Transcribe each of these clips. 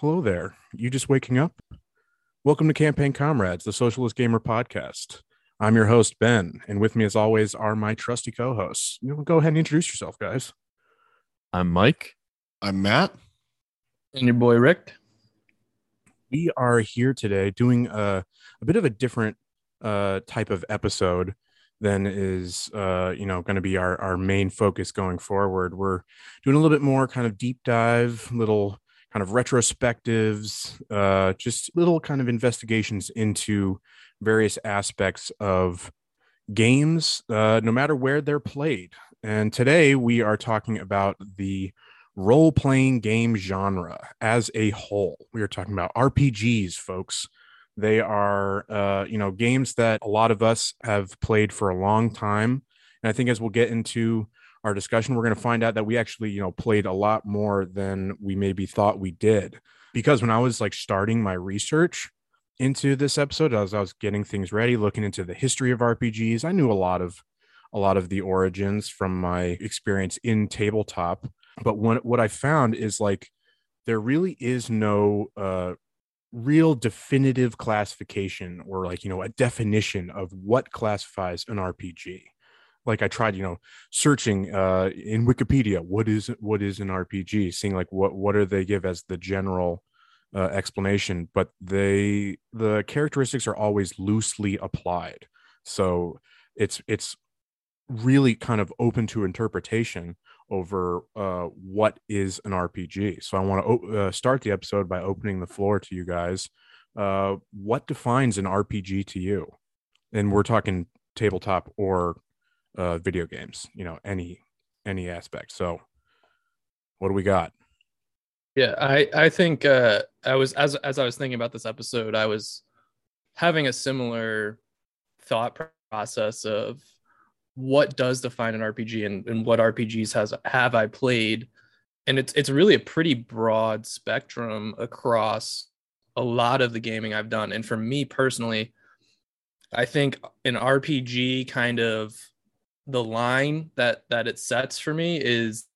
Hello there. You just waking up? Welcome to Campaign Comrades, the Socialist Gamer podcast. I'm your host, Ben, and with me, as always, are my trusty co hosts. You know, go ahead and introduce yourself, guys. I'm Mike. I'm Matt. And your boy Rick. We are here today doing a, a bit of a different uh, type of episode than is uh, you know going to be our, our main focus going forward. We're doing a little bit more kind of deep dive, little kind of retrospectives, uh, just little kind of investigations into various aspects of games, uh, no matter where they're played. And today we are talking about the role playing game genre as a whole. We are talking about RPGs, folks. They are, uh, you know, games that a lot of us have played for a long time. And I think as we'll get into our discussion, we're going to find out that we actually, you know, played a lot more than we maybe thought we did. Because when I was like starting my research into this episode, as I was getting things ready, looking into the history of RPGs, I knew a lot of a lot of the origins from my experience in tabletop. But what what I found is like there really is no uh, real definitive classification or like you know a definition of what classifies an rpg like i tried you know searching uh in wikipedia what is what is an rpg seeing like what what do they give as the general uh, explanation but they the characteristics are always loosely applied so it's it's really kind of open to interpretation over uh, what is an RPG. So I want to uh, start the episode by opening the floor to you guys. Uh, what defines an RPG to you? And we're talking tabletop or uh, video games. You know, any any aspect. So, what do we got? Yeah, I I think uh, I was as as I was thinking about this episode, I was having a similar thought process of what does define an RPG and, and what RPGs has have I played. And it's it's really a pretty broad spectrum across a lot of the gaming I've done. And for me personally, I think an RPG kind of the line that that it sets for me is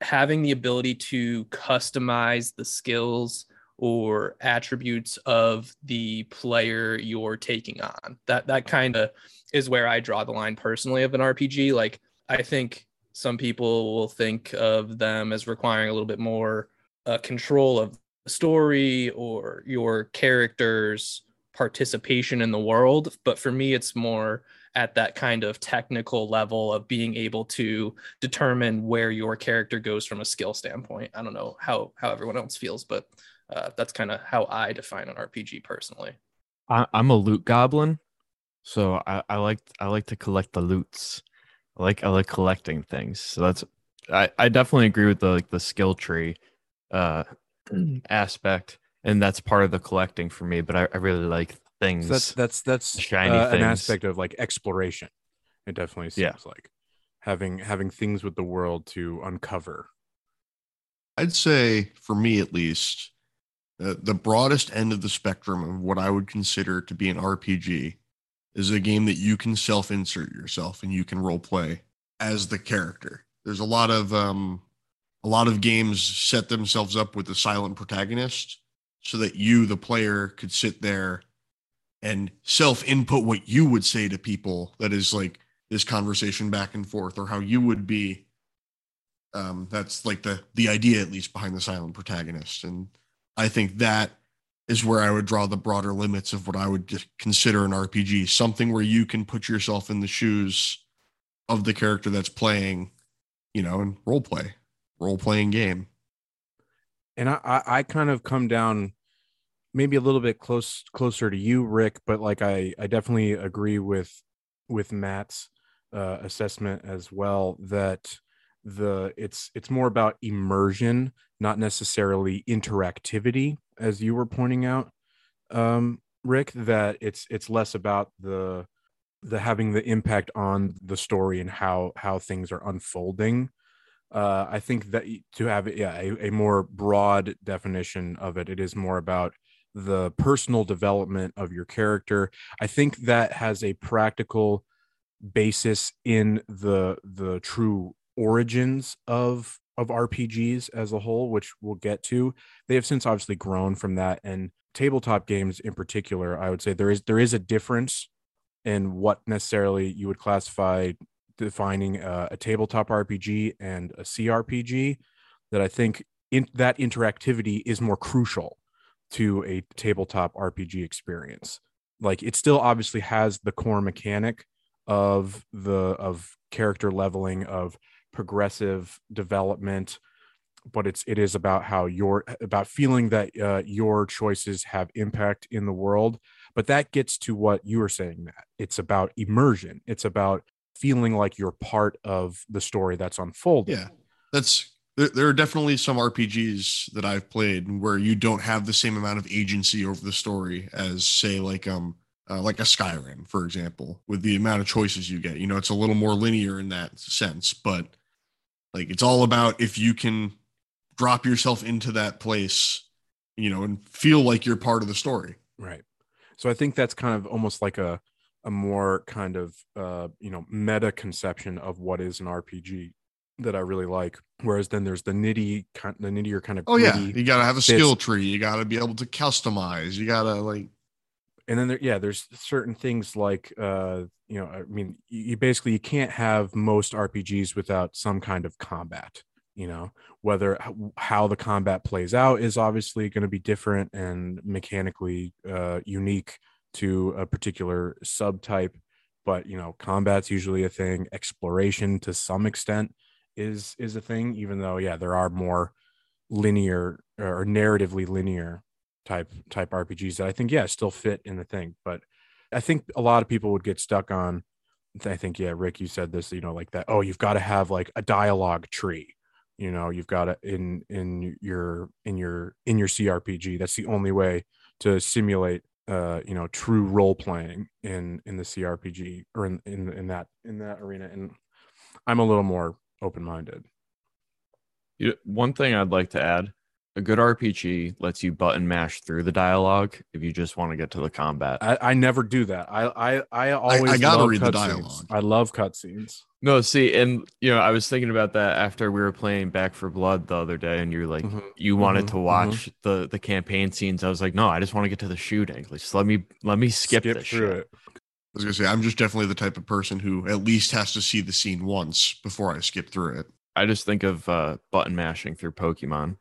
having the ability to customize the skills or attributes of the player you're taking on. That that kind of is where I draw the line personally of an RPG. Like I think some people will think of them as requiring a little bit more uh, control of the story or your character's participation in the world. But for me, it's more at that kind of technical level of being able to determine where your character goes from a skill standpoint. I don't know how how everyone else feels, but uh, that's kind of how I define an RPG personally. I, I'm a loot goblin, so I, I like I like to collect the loots. I like I like collecting things. So that's I, I definitely agree with the like the skill tree uh aspect, and that's part of the collecting for me. But I, I really like things. So that's that's that's shiny uh, an aspect of like exploration. It definitely seems Yeah. like having having things with the world to uncover. I'd say, for me at least, uh, the broadest end of the spectrum of what I would consider to be an RPG is a game that you can self insert yourself and you can role play as the character. There's a lot of um, a lot of games set themselves up with a silent protagonist so that you, the player, could sit there and self input what you would say to people. That is like this conversation back and forth, or how you would be. Um, that's like the the idea, at least, behind the silent protagonist, and I think that is where I would draw the broader limits of what I would consider an RPG. Something where you can put yourself in the shoes of the character that's playing, you know, and role play, role playing game. and I I kind of come down maybe a little bit close closer to you rick but like i i definitely agree with with matt's uh, assessment as well that the it's it's more about immersion not necessarily interactivity as you were pointing out um rick that it's it's less about the the having the impact on the story and how how things are unfolding. Uh, I think that to have yeah a, a more broad definition of it, it is more about the personal development of your character. I think that has a practical basis in the the true origins of of RPGs as a whole, which we'll get to. They have since obviously grown from that, and tabletop games in particular, I would say there is there is a difference in what necessarily you would classify defining a, a tabletop RPG and a CRPG. That I think in, that interactivity is more crucial to a tabletop RPG experience. Like it still obviously has the core mechanic of the of character leveling of progressive development but it's it is about how your about feeling that uh, your choices have impact in the world. But that gets to what you were saying that it's about immersion. It's about feeling like you're part of the story that's unfolding. Yeah that's there, there are definitely some rpgs that i've played where you don't have the same amount of agency over the story as say like um uh, like a Skyrim, for example, with the amount of choices you get. You know, it's a little more linear in that sense, but like it's all about if you can drop yourself into that place, you know, and feel like you're part of the story. Right. So I think that's kind of almost like a a more kind of uh, you know meta conception of what is an RPG that I really like. Whereas then there's the nitty, the nittier kind of. Oh yeah, you gotta have a skill tree. You gotta be able to customize. You gotta like and then there yeah there's certain things like uh you know i mean you basically you can't have most rpgs without some kind of combat you know whether how the combat plays out is obviously going to be different and mechanically uh unique to a particular subtype but you know combat's usually a thing exploration to some extent is is a thing even though yeah there are more linear or narratively linear type type RPGs that I think yeah still fit in the thing. But I think a lot of people would get stuck on. I think yeah, Rick, you said this. You know, like that. Oh, you've got to have like a dialogue tree. You know, you've got to in in your in your in your CRPG. That's the only way to simulate uh you know true role playing in in the crpg or in in, in that in that arena and i'm a little more open minded one thing i'd like to add a good RPG lets you button mash through the dialogue if you just want to get to the combat. I, I never do that. I I, I always I, I gotta read the dialogue. Scenes. I love cutscenes. No, see, and you know, I was thinking about that after we were playing Back for Blood the other day, and you're like, mm-hmm. you wanted mm-hmm. to watch mm-hmm. the the campaign scenes. I was like, no, I just want to get to the shooting. Like, just let me let me skip, skip through shit. it. I was gonna say, I'm just definitely the type of person who at least has to see the scene once before I skip through it. I just think of uh, button mashing through Pokemon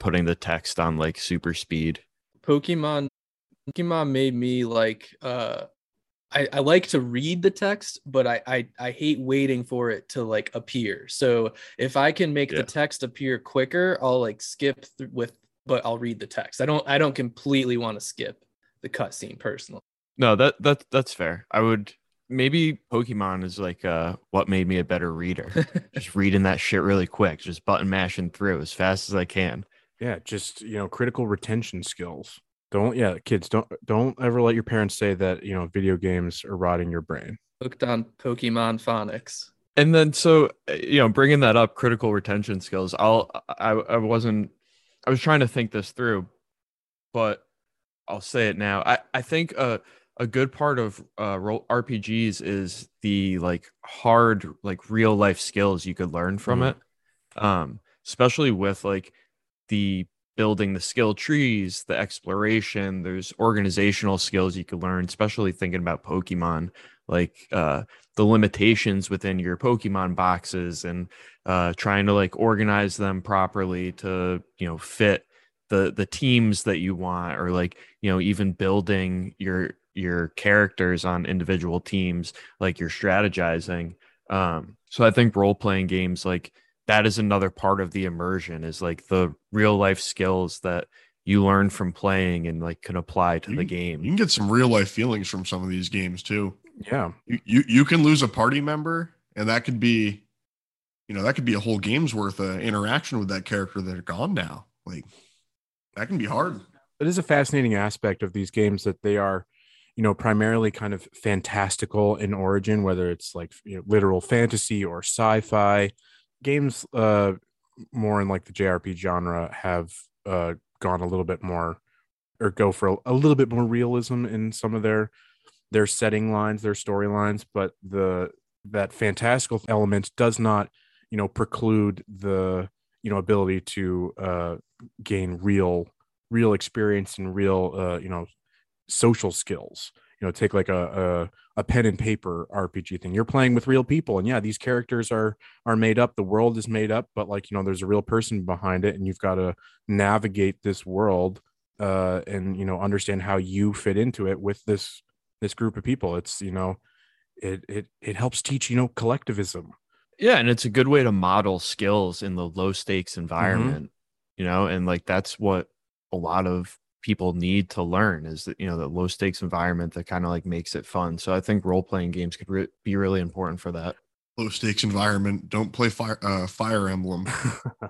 putting the text on like super speed. Pokemon Pokemon made me like uh I, I like to read the text, but I, I I hate waiting for it to like appear. So if I can make yeah. the text appear quicker, I'll like skip th- with, but I'll read the text. I don't I don't completely want to skip the cutscene personally. No, that that that's fair. I would maybe Pokemon is like uh what made me a better reader. just reading that shit really quick, just button mashing through as fast as I can. Yeah, just you know, critical retention skills. Don't yeah, kids don't don't ever let your parents say that you know video games are rotting your brain. Hooked on Pokemon phonics. And then so uh, you know, bringing that up, critical retention skills. I'll I I wasn't I was trying to think this through, but I'll say it now. I I think uh a good part of uh role RPGs is the like hard like real life skills you could learn from mm. it. Um especially with like the building the skill trees, the exploration, there's organizational skills you could learn, especially thinking about Pokemon, like uh, the limitations within your Pokemon boxes and uh, trying to like organize them properly to, you know, fit the the teams that you want or like, you know, even building your your characters on individual teams, like you're strategizing. Um, so I think role playing games like that is another part of the immersion is like the real life skills that you learn from playing and like can apply to you, the game. You can get some real life feelings from some of these games too. Yeah. You, you you can lose a party member and that could be you know, that could be a whole game's worth of interaction with that character that are gone now. Like that can be hard. It is a fascinating aspect of these games that they are you know primarily kind of fantastical in origin whether it's like you know, literal fantasy or sci-fi. Games uh more in like the JRP genre have uh gone a little bit more or go for a, a little bit more realism in some of their their setting lines, their storylines, but the that fantastical element does not you know preclude the you know ability to uh, gain real real experience and real uh, you know social skills you know take like a, a, a pen and paper rpg thing. You're playing with real people and yeah these characters are are made up the world is made up but like you know there's a real person behind it and you've got to navigate this world uh and you know understand how you fit into it with this this group of people. It's you know it it it helps teach you know collectivism. Yeah and it's a good way to model skills in the low stakes environment mm-hmm. you know and like that's what a lot of people need to learn is that you know the low stakes environment that kind of like makes it fun. So i think role playing games could re- be really important for that. Low stakes environment don't play fire uh, fire emblem.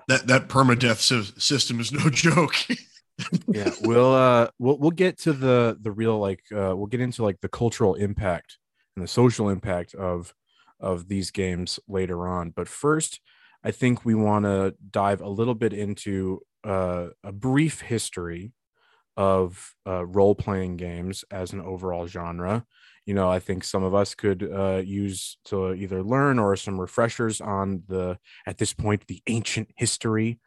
That that permadeath system is no joke. Yeah we'll uh we'll, we'll get to the the real like uh we'll get into like the cultural impact and the social impact of of these games later on. But first i think we want to dive a little bit into uh, a brief history of uh, role playing games as an overall genre. You know, I think some of us could uh, use to either learn or some refreshers on the at this point the ancient history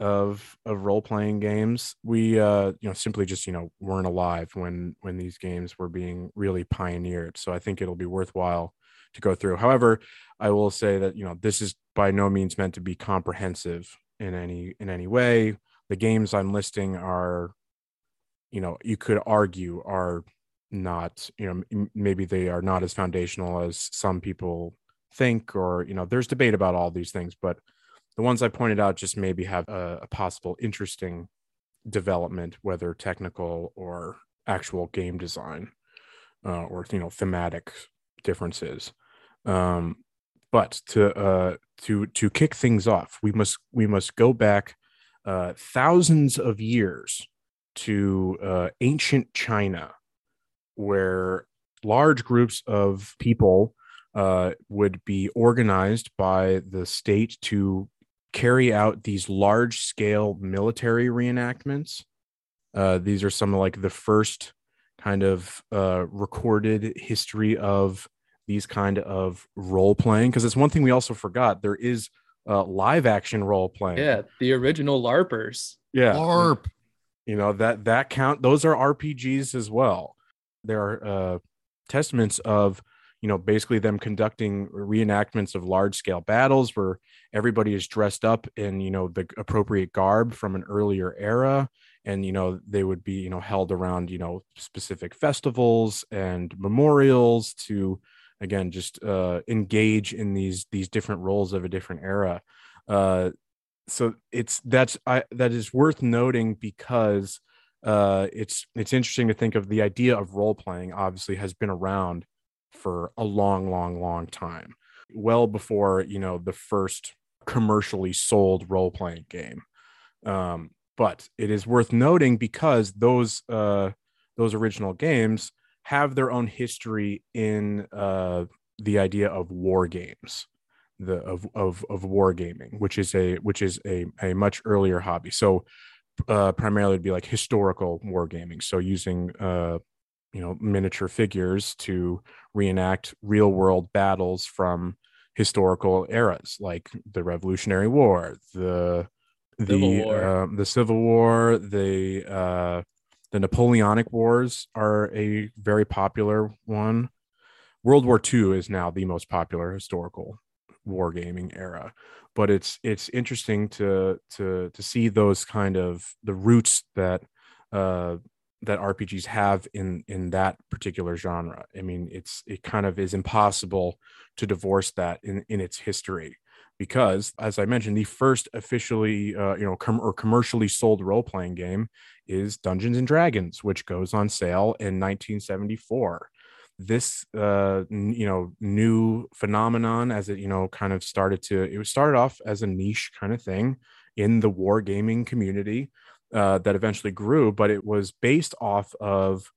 of of role playing games. We uh, you know simply just you know weren't alive when when these games were being really pioneered. So I think it'll be worthwhile to go through. However, I will say that you know this is by no means meant to be comprehensive in any in any way. The games I'm listing are you know you could argue are not you know m- maybe they are not as foundational as some people think or you know there's debate about all these things but the ones i pointed out just maybe have a, a possible interesting development whether technical or actual game design uh, or you know thematic differences. Um, but to uh, to to kick things off we must we must go back uh, thousands of years to uh, ancient China, where large groups of people uh, would be organized by the state to carry out these large scale military reenactments. Uh, these are some of like the first kind of uh, recorded history of these kind of role playing because it's one thing we also forgot there is uh, live action role playing. Yeah, the original LARPers. Yeah, LARP you know that that count those are rpgs as well. There are uh testaments of you know basically them conducting reenactments of large scale battles where everybody is dressed up in you know the appropriate garb from an earlier era. And you know they would be you know held around you know specific festivals and memorials to again just uh engage in these these different roles of a different era. Uh so it's that's I that is worth noting because uh, it's it's interesting to think of the idea of role playing. Obviously, has been around for a long, long, long time, well before you know the first commercially sold role playing game. Um, but it is worth noting because those uh, those original games have their own history in uh, the idea of war games the of of of wargaming, which is a which is a a much earlier hobby. So uh, primarily it'd be like historical wargaming. So using uh, you know miniature figures to reenact real world battles from historical eras, like the Revolutionary War, the the Civil War. Uh, the Civil War, the uh, the Napoleonic Wars are a very popular one. World War II is now the most popular historical wargaming era but it's it's interesting to to to see those kind of the roots that uh that RPGs have in in that particular genre. I mean, it's it kind of is impossible to divorce that in in its history because, as I mentioned, the first officially uh, you know com- or commercially sold role playing game is Dungeons and Dragons, which goes on sale in 1974 this uh you know new phenomenon as it you know kind of started to it was started off as a niche kind of thing in the war gaming community uh, that eventually grew but it was based off of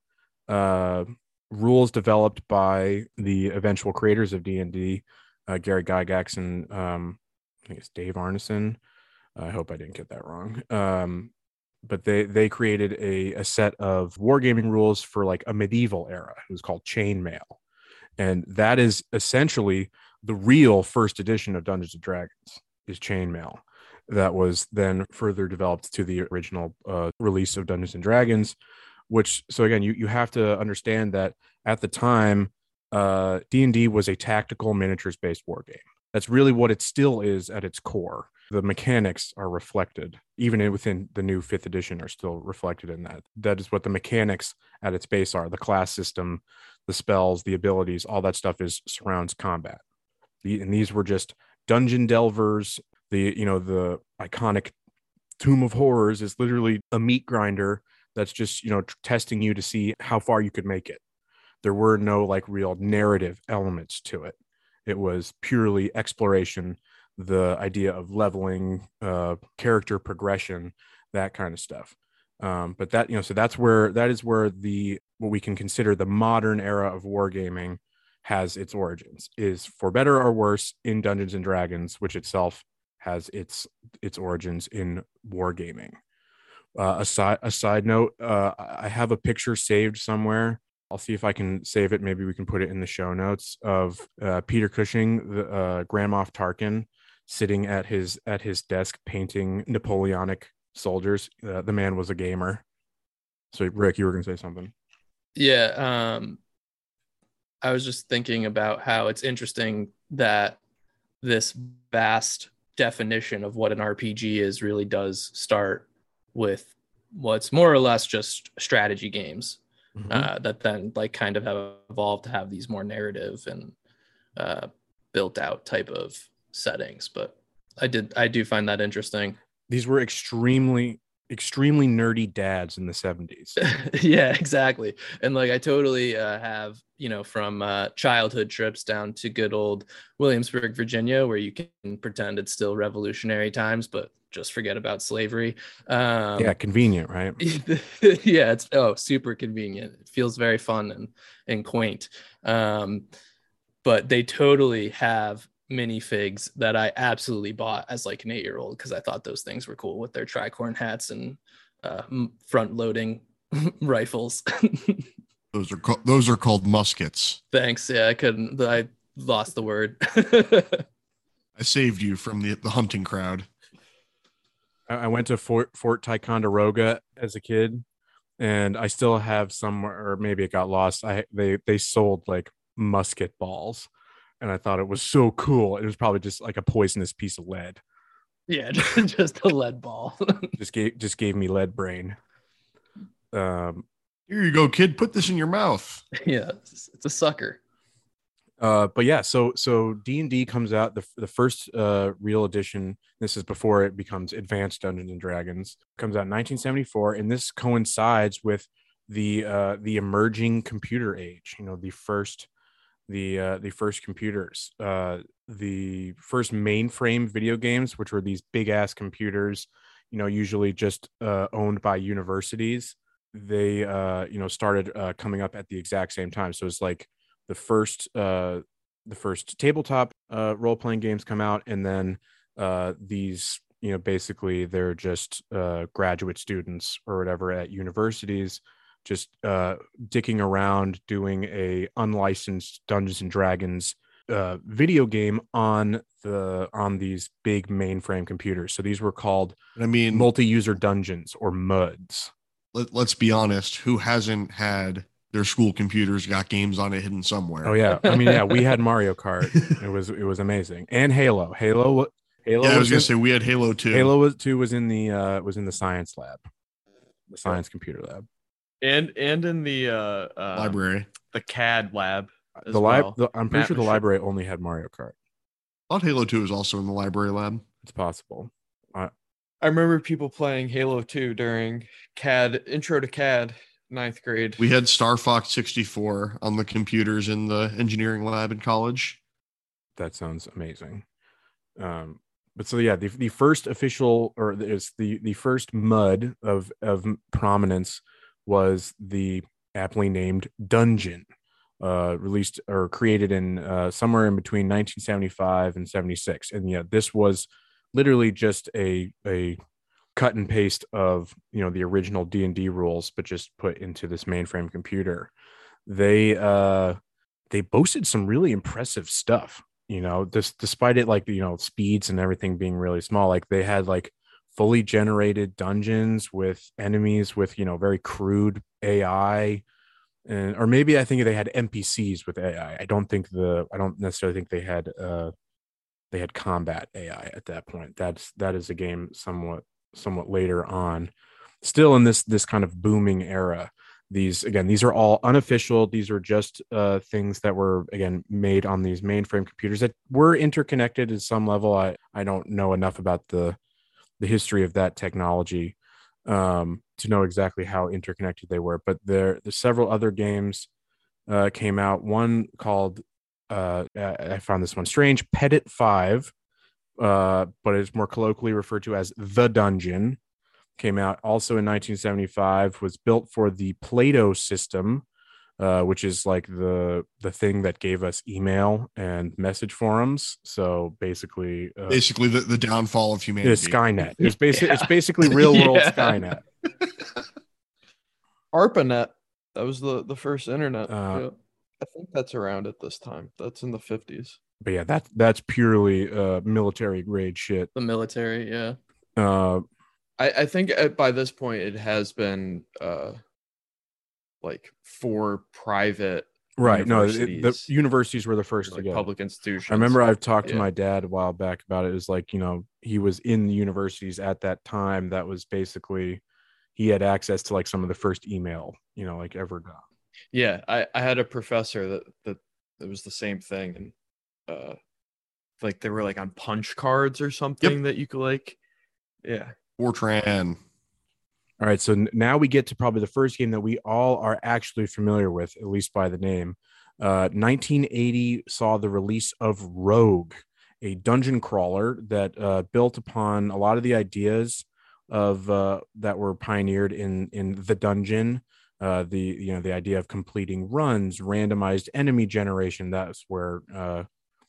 uh, rules developed by the eventual creators of d&d uh, gary gygax and um, i think it's dave arneson. I hope i didn't get that wrong. Um, but they they created a, a set of wargaming rules for like a medieval era. It was called chainmail, and that is essentially the real first edition of Dungeons and Dragons is Chainmail. That was then further developed to the original uh, release of Dungeons and Dragons, which so again you you have to understand that at the time uh, D&D was a tactical miniatures based war game. That's really what it still is at its core. The mechanics are reflected, even within the new fifth edition, are still reflected in that. That is what the mechanics at its base are. The class system, the spells, the abilities, all that stuff is surrounds combat. The, and these were just dungeon delvers. The you know the iconic Tomb of Horrors is literally a meat grinder that's just you know t- testing you to see how far you could make it there were no like real narrative elements to it it was purely exploration the idea of leveling uh character progression that kind of stuff. Um but that you know so that's where that is where the what we can consider the modern era of wargaming has its origins is for better or worse in dungeons and dragons which itself has its its origins in wargaming. Uh, a side a side note uh, i have a picture saved somewhere. I'll see if I can save it. Maybe we can put it in the show notes of uh, Peter Cushing, the uh, Grand Moff Tarkin, sitting at his at his desk painting Napoleonic soldiers. Uh, the man was a gamer. So, Rick, you were going to say something. Yeah, um, I was just thinking about how it's interesting that this vast definition of what an RPG is really does start with what's more or less just strategy games Mhm. uh, that then like kind of have evolved to have these more narrative and uh, built out type of settings. But I did I do find that interesting. These were extremely extremely nerdy dads in the 70s. yeah, exactly. And like I totally uh, have, you know, from uh, childhood trips down to good old Williamsburg, Virginia, where you can pretend it's still revolutionary times, but just forget about slavery. Um, yeah, convenient, right? yeah, it's oh super convenient. It feels very fun and and quaint. Um, but they totally have minifigs that I absolutely bought as like an eight year old because I thought those things were cool with their tricorn hats and uh, front loading rifles. Those are ca- those are called muskets. Thanks. Yeah, I couldn't. I lost the word. I saved you from the, the hunting crowd. I I went to Fort Fort Ticonderoga as a kid, and I still have some, or maybe it got lost. I they they sold like musket balls, and I thought it was so cool. It was probably just like a poisonous piece of lead. yeah, just a lead ball. Just gave just gave me lead brain. Um, Here you go, kid. Put this in your mouth. yeah, it's, it's a sucker. uh, but yeah, so so D and D comes out the the first uh real edition. This is before it becomes Advanced Dungeons and Dragons. Comes out in 1974, and this coincides with the uh the emerging computer age. You know, the first the uh the first computers uh the first mainframe video games which were these big ass computers you know usually just uh owned by universities they uh you know started uh coming up at the exact same time. So it's like the first uh the first tabletop role playing games come out and then these you know basically they're just graduate students or whatever at universities just uh dicking around doing a unlicensed Dungeons and Dragons uh video game on the on these big mainframe computers so these were called I mean, multi-user dungeons or muds let, let's be honest. Who hasn't had their school computers got games on it hidden somewhere? oh yeah i mean yeah we had mario kart it was it was amazing and halo halo halo Yeah, I was gonna in- say we had Halo too. halo was, 2 was in the uh was in the science lab the science computer lab and and in the uh, uh library. the CAD lab. as the lib well. the, i'm pretty Matt sure the was sure- library only had mario kart I thought Halo Two was also in the library lab. it's possible I remember people playing Halo 2 during CAD intro to CAD ninth grade. We had Star Fox 64 on the computers in the engineering lab in college. that sounds amazing um but so yeah the, the first official or is the the first mud of of prominence was the aptly named dungeon uh released or created in uh somewhere in between 1975 and 76 and yeah this was literally just a a cut and paste of you know the original d&d rules but just put into this mainframe computer. They uh they boasted some really impressive stuff you know this despite it like you know speeds and everything being really small like they had like fully generated dungeons with enemies with you know very crude ai and or maybe i think they had npcs with ai i. Don't think the i don't necessarily think they had uh they had combat ai at that point. That's that is a game somewhat somewhat later on. Still in this this kind of booming era these again these are all unofficial. These are just uh, things that were again made on these mainframe computers that were interconnected at some level. I i don't know enough about the the history of that technology um, to know exactly how interconnected they were. But there there's several other games uh, came out. One called uh, i found this one strange pedit5 uh, but it's more colloquially referred to as the dungeon. Came out also in 1975 was built for the plato system uh, which is like the the thing that gave us email and message forums so basically uh, Basically, the, the downfall of humanity. it's skynet it's basically it's basically real world Yeah. skynet ARPANET. That was the the first internet. Uh, Yeah. I think that's around at this time. That's in the fifties. but yeah that that's purely uh military grade shit The military, yeah. uh I, I think by this point it has been uh like for private right no it- the Universities. universities were the first like get it. public institutions. I remember I've talked to my dad a while back about it. It was like, you know, he was in the universities at that time. That was basically he had access to like some of the first email, you know, like ever got. Yeah, I, I had a professor that that it was the same thing, and uh, like they were like on punch cards or something that you could like, yeah. Fortran. All right. So now we get to probably the first game that we all are actually familiar with, at least by the name. Uh, 1980 saw the release of Rogue, a dungeon crawler that uh, built upon a lot of the ideas of uh, that were pioneered in in the dungeon. Uh, the you know the idea of completing runs, randomized enemy generation. That's where uh,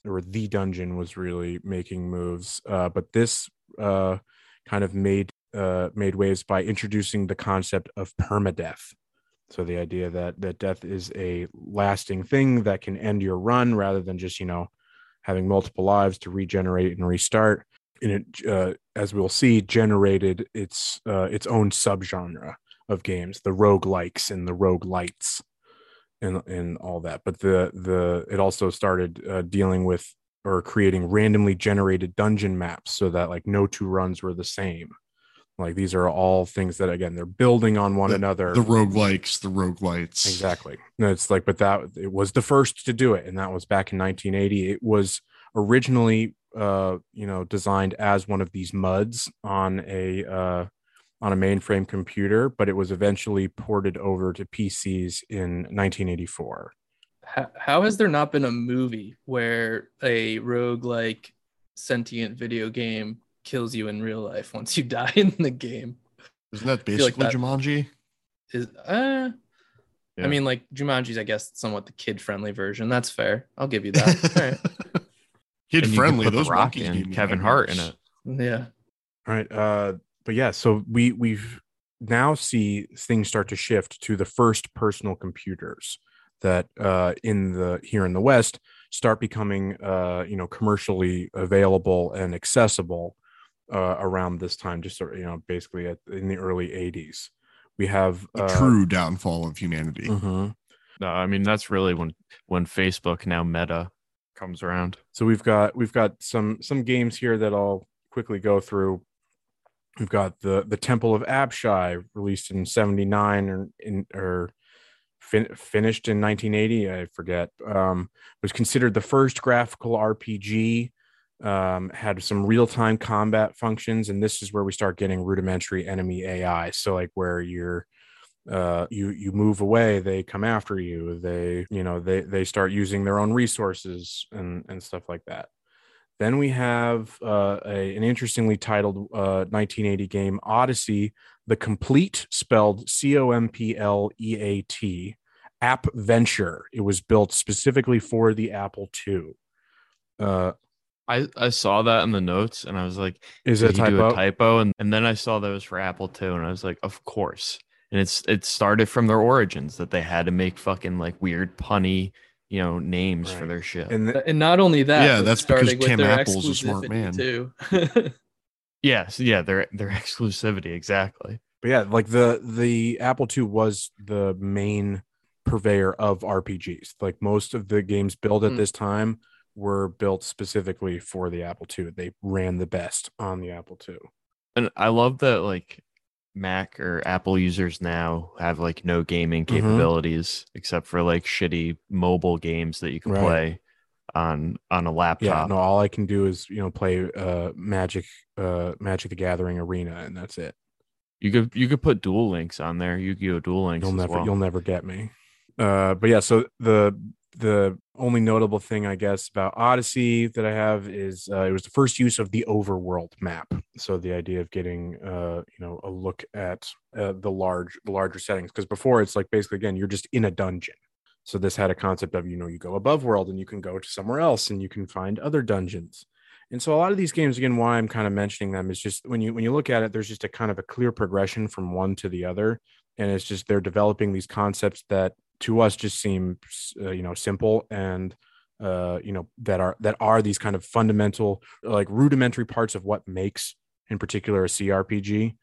or the dungeon was really making moves. Uh, but this uh, kind of made uh, made waves by introducing the concept of permadeath. So the idea that that death is a lasting thing that can end your run rather than just you know having multiple lives to regenerate and restart. And it, uh, as we'll see, generated its uh, its own subgenre of games, the rogue likes and the rogue lites, and and all that. But the the it also started uh, dealing with or creating randomly generated dungeon maps so that like no two runs were the same. Like these are all things that again they're building on one another. The roguelikes, the roguelites. Exactly. No, it's like, but that it was the first to do it, and that was back in 1980. It was originally, uh, you know, designed as one of these muds on a uh, on a mainframe computer, but it was eventually ported over to PCs in 1984. How, how has there not been a movie where a rogue like sentient video game kills you in real life once you die in the game? Isn't that feel like basically that- Jumanji? Is uh Yeah. I mean like Jumanji's I guess somewhat the kid friendly version. That's fair. I'll give you that. All right. Kid And you could friendly. Those Rock monkeys and Kevin Hart in it. Yeah. All right. Uh, but yeah, so we we've now see things start to shift to the first personal computers that uh, in the here in the West start becoming uh, you know commercially available and accessible uh, around this time. Just sort of, you know, basically at, in the early '80s, we have The uh, true downfall of humanity. mhm. No, I mean that's really when when Facebook now Meta comes around. So we've got we've got some some games here that I'll quickly go through. We've got the the Temple of Apshai released in '79 or in or fin- finished in 1980. I forget. Um, was considered the first graphical RPG. Um, had some real time combat functions, and this is where we start getting rudimentary enemy AI. So like where you're uh you you move away they come after you they you know they they start using their own resources and and stuff like that. Then we have uh a, an interestingly titled uh 1980 game odyssey the complete spelled c-o-m-p-l-e-a-t Apventure. It was built specifically for the apple ii uh I, I saw that in the notes and I was like, is did it a he do typo a typo? And, and then I saw that it was for Apple too, and I was like, of course. And it's it started from their origins that they had to make fucking like weird punny you know names for their shit. And th- and not only that, Yeah, that's because Tim their Apple's a smart man. too. yes, yeah, their their exclusivity exactly. but yeah, like the the Apple II was the main purveyor of RPGs. Like most of the games built at Hmm. this time were built specifically for the Apple II. They ran the best on the Apple II. And I love that like Mac or Apple users now have like no gaming Mhm. capabilities except for like shitty mobile games that you can Right. play on on a laptop. Yeah, no, all I can do is you know play uh Magic, uh Magic the Gathering Arena, and that's it. You could you could put Duel Links on there. Yu-Gi-Oh! Duel Links. You'll never well. you'll never get me. Uh, but yeah, so the the only notable thing I guess about Odyssey that I have is uh, it was the first use of the overworld map. So the idea of getting uh, you know a look at uh, the large the larger settings because before it's like basically again you're just in a dungeon. So this had a concept of you know you go above world and you can go to somewhere else and you can find other dungeons. And so a lot of these games again why I'm kind of mentioning them is just when you when you look at it there's just a kind of a clear progression from one to the other and it's just they're developing these concepts that to us just seem uh, you know simple and uh you know that are that are these kind of fundamental like rudimentary parts of what makes in particular a crpg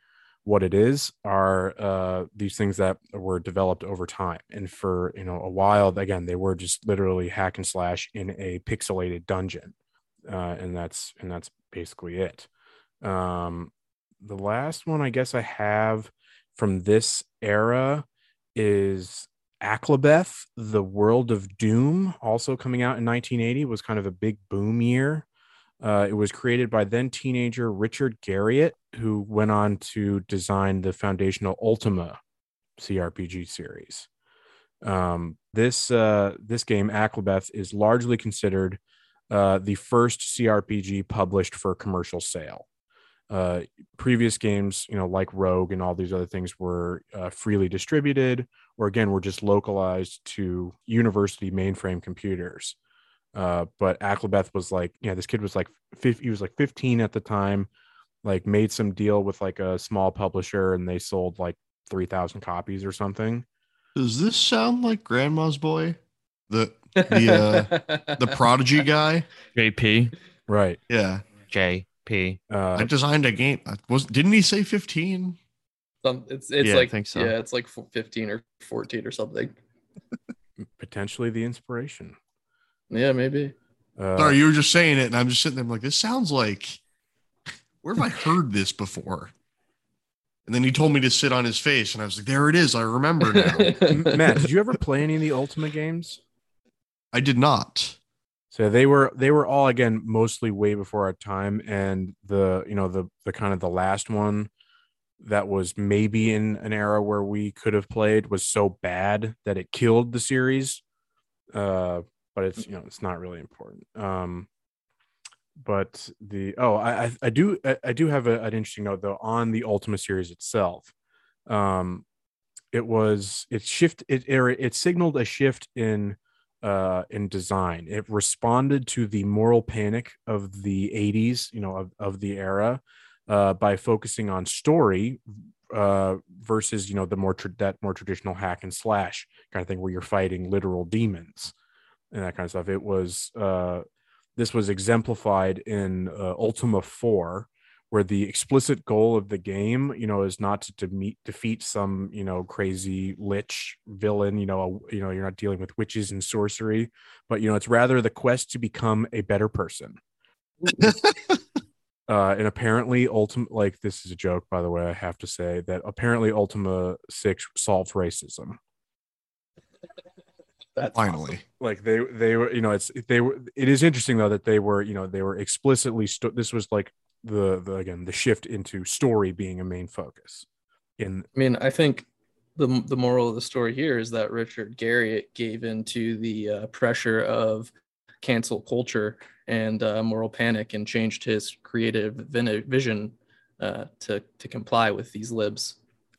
what it is are uh these things that were developed over time. And for you know a while again they were just literally hack and slash in a pixelated dungeon uh and that's and that's basically it. Um the last one i guess i have from this era is Aklabeth, The World of Doom, also coming out in 1980, was kind of a big boom year. Uh, it was created by then teenager Richard Garriott, who went on to design the foundational Ultima CRPG series. Um, this uh, this game, Aklabeth, is largely considered uh, the first CRPG published for commercial sale uh, previous games, you know, like Rogue and all these other things were uh, freely distributed, or again, were just localized to university mainframe computers. Uh, but Aklabeth was like, yeah, this kid was like, he was like 15 at the time, like made some deal with like a small publisher, and they sold like 3,000 copies or something. Does this sound like Grandma's Boy? The the uh, the prodigy guy? JP. Right. Yeah. JP. Uh, I designed a game. Was didn't he say 15? Some, it's it's Yeah, I like think so. yeah, it's like fifteen or fourteen or something. potentially the inspiration. Yeah, maybe. Uh, Sorry, you were just saying it, and I'm just sitting there I'm like, this sounds like where have I heard this before? And then he told me to sit on his face, and I was like, there it is. I remember now. Matt, did you ever play any of the Ultima games? I did not. So they were they were all again mostly way before our time, and the you know the the kind of the last one that was maybe in an era where we could have played was so bad that it killed the series. Uh, but it's you know it's not really important. Um, but the oh I I, I do I, I do have a, an interesting note though on the Ultima series itself. Um, it was it shift it it, it signaled a shift in uh, in design. It responded to the moral panic of the 80s, you know, of, of the era, uh, by focusing on story uh, versus, you know, the more tra- that more traditional hack and slash kind of thing where you're fighting literal demons and that kind of stuff. It was uh, this was exemplified in uh, Ultima 4 where the explicit goal of the game, you know, is not to, to meet, defeat some, you know, crazy lich villain. You know, a, you know, you're not dealing with witches and sorcery, but you know, it's rather the quest to become a better person. uh, and apparently, Ultima, like this is a joke, by the way. I have to say that apparently, Ultima Six solves racism. That's Finally. like they they were you know it's they were it is interesting though that they were you know they were explicitly sto- this was like the the again the shift into story being a main focus in I mean, I think the the moral of the story here is that Richard Garriott gave into the uh, pressure of cancel culture and uh, moral panic and changed his creative vin- vision uh, to to comply with these libs.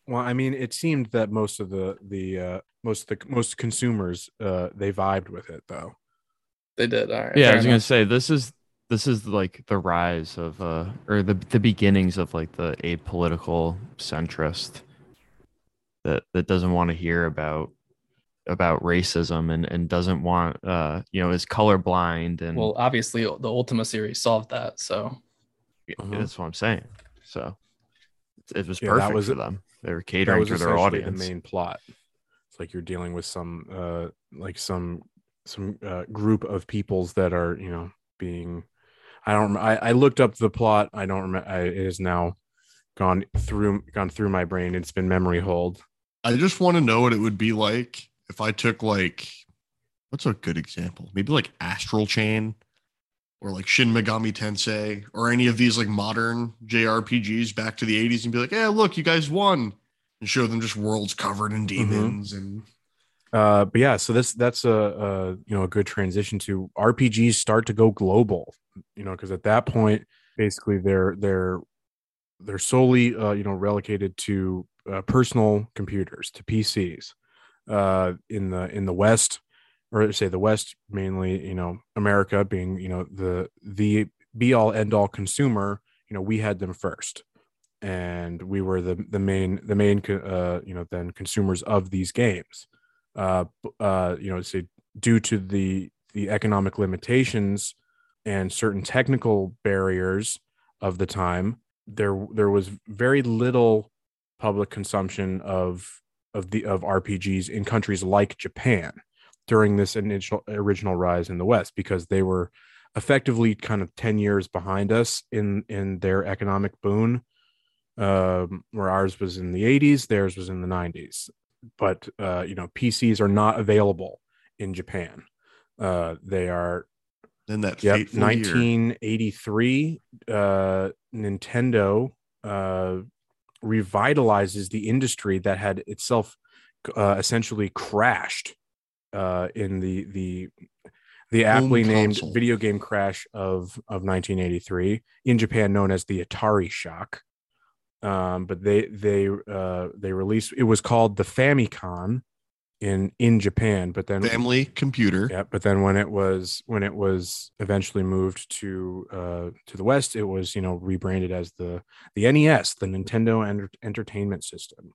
well i mean it seemed that most of the the uh most the most consumers uh they vibed with it though They did. All right. Yeah, I fair was gonna say this is this is like the rise of uh or the the beginnings of like the apolitical centrist that that doesn't want to hear about about racism and and doesn't want uh you know is colorblind and well, obviously, the Ultima series solved that. So Yeah, Uh-huh. That's what I'm saying. So it- it was Yeah, that perfect was- for them. They were that catering was to their audience. the main plot it's like you're dealing with some uh like some some uh, group of peoples that are you know being i don't i, I looked up the plot i don't remember I, it is now gone through gone through my brain it's been memory hold I just want to know what it would be like if I took like what's a good example? Maybe like Astral Chain or like Shin Megami Tensei or any of these like modern JRPGs back to the 80s and be like, "Yeah, look, you guys won." And show them just worlds covered in mm-hmm. demons and uh but yeah so this that's a, a you know a good transition to rpgs start to go global you know because at that point basically they're they're they're solely uh, you know relegated to uh, personal computers to pcs uh in the in the west or say the west mainly you know america being you know the the be all end all consumer you know we had them first. And we were the the main the main uh you know then consumers of these games uh uh you know say due to the the economic limitations and certain technical barriers of the time there there was very little public consumption of of the of RPGs in countries like Japan during this initial original rise in the West because they were effectively kind of 10 years behind us in in their economic boon. Um where ours was in the 80s theirs was in the 90s but uh you know PCs are not available in Japan uh they are in that Yep, fateful year. 1983, uh, Nintendo uh, revitalizes the industry that had itself uh, essentially crashed uh, in the the the aptly named video game crash of of 1983 in Japan, known as the Atari shock. Um, but they they uh, they released it was called the Famicom in in Japan, but then family computer. yeah, but then when it was when it was eventually moved to uh to the west, it was you know rebranded as the the NES, the Nintendo Enter- Entertainment System.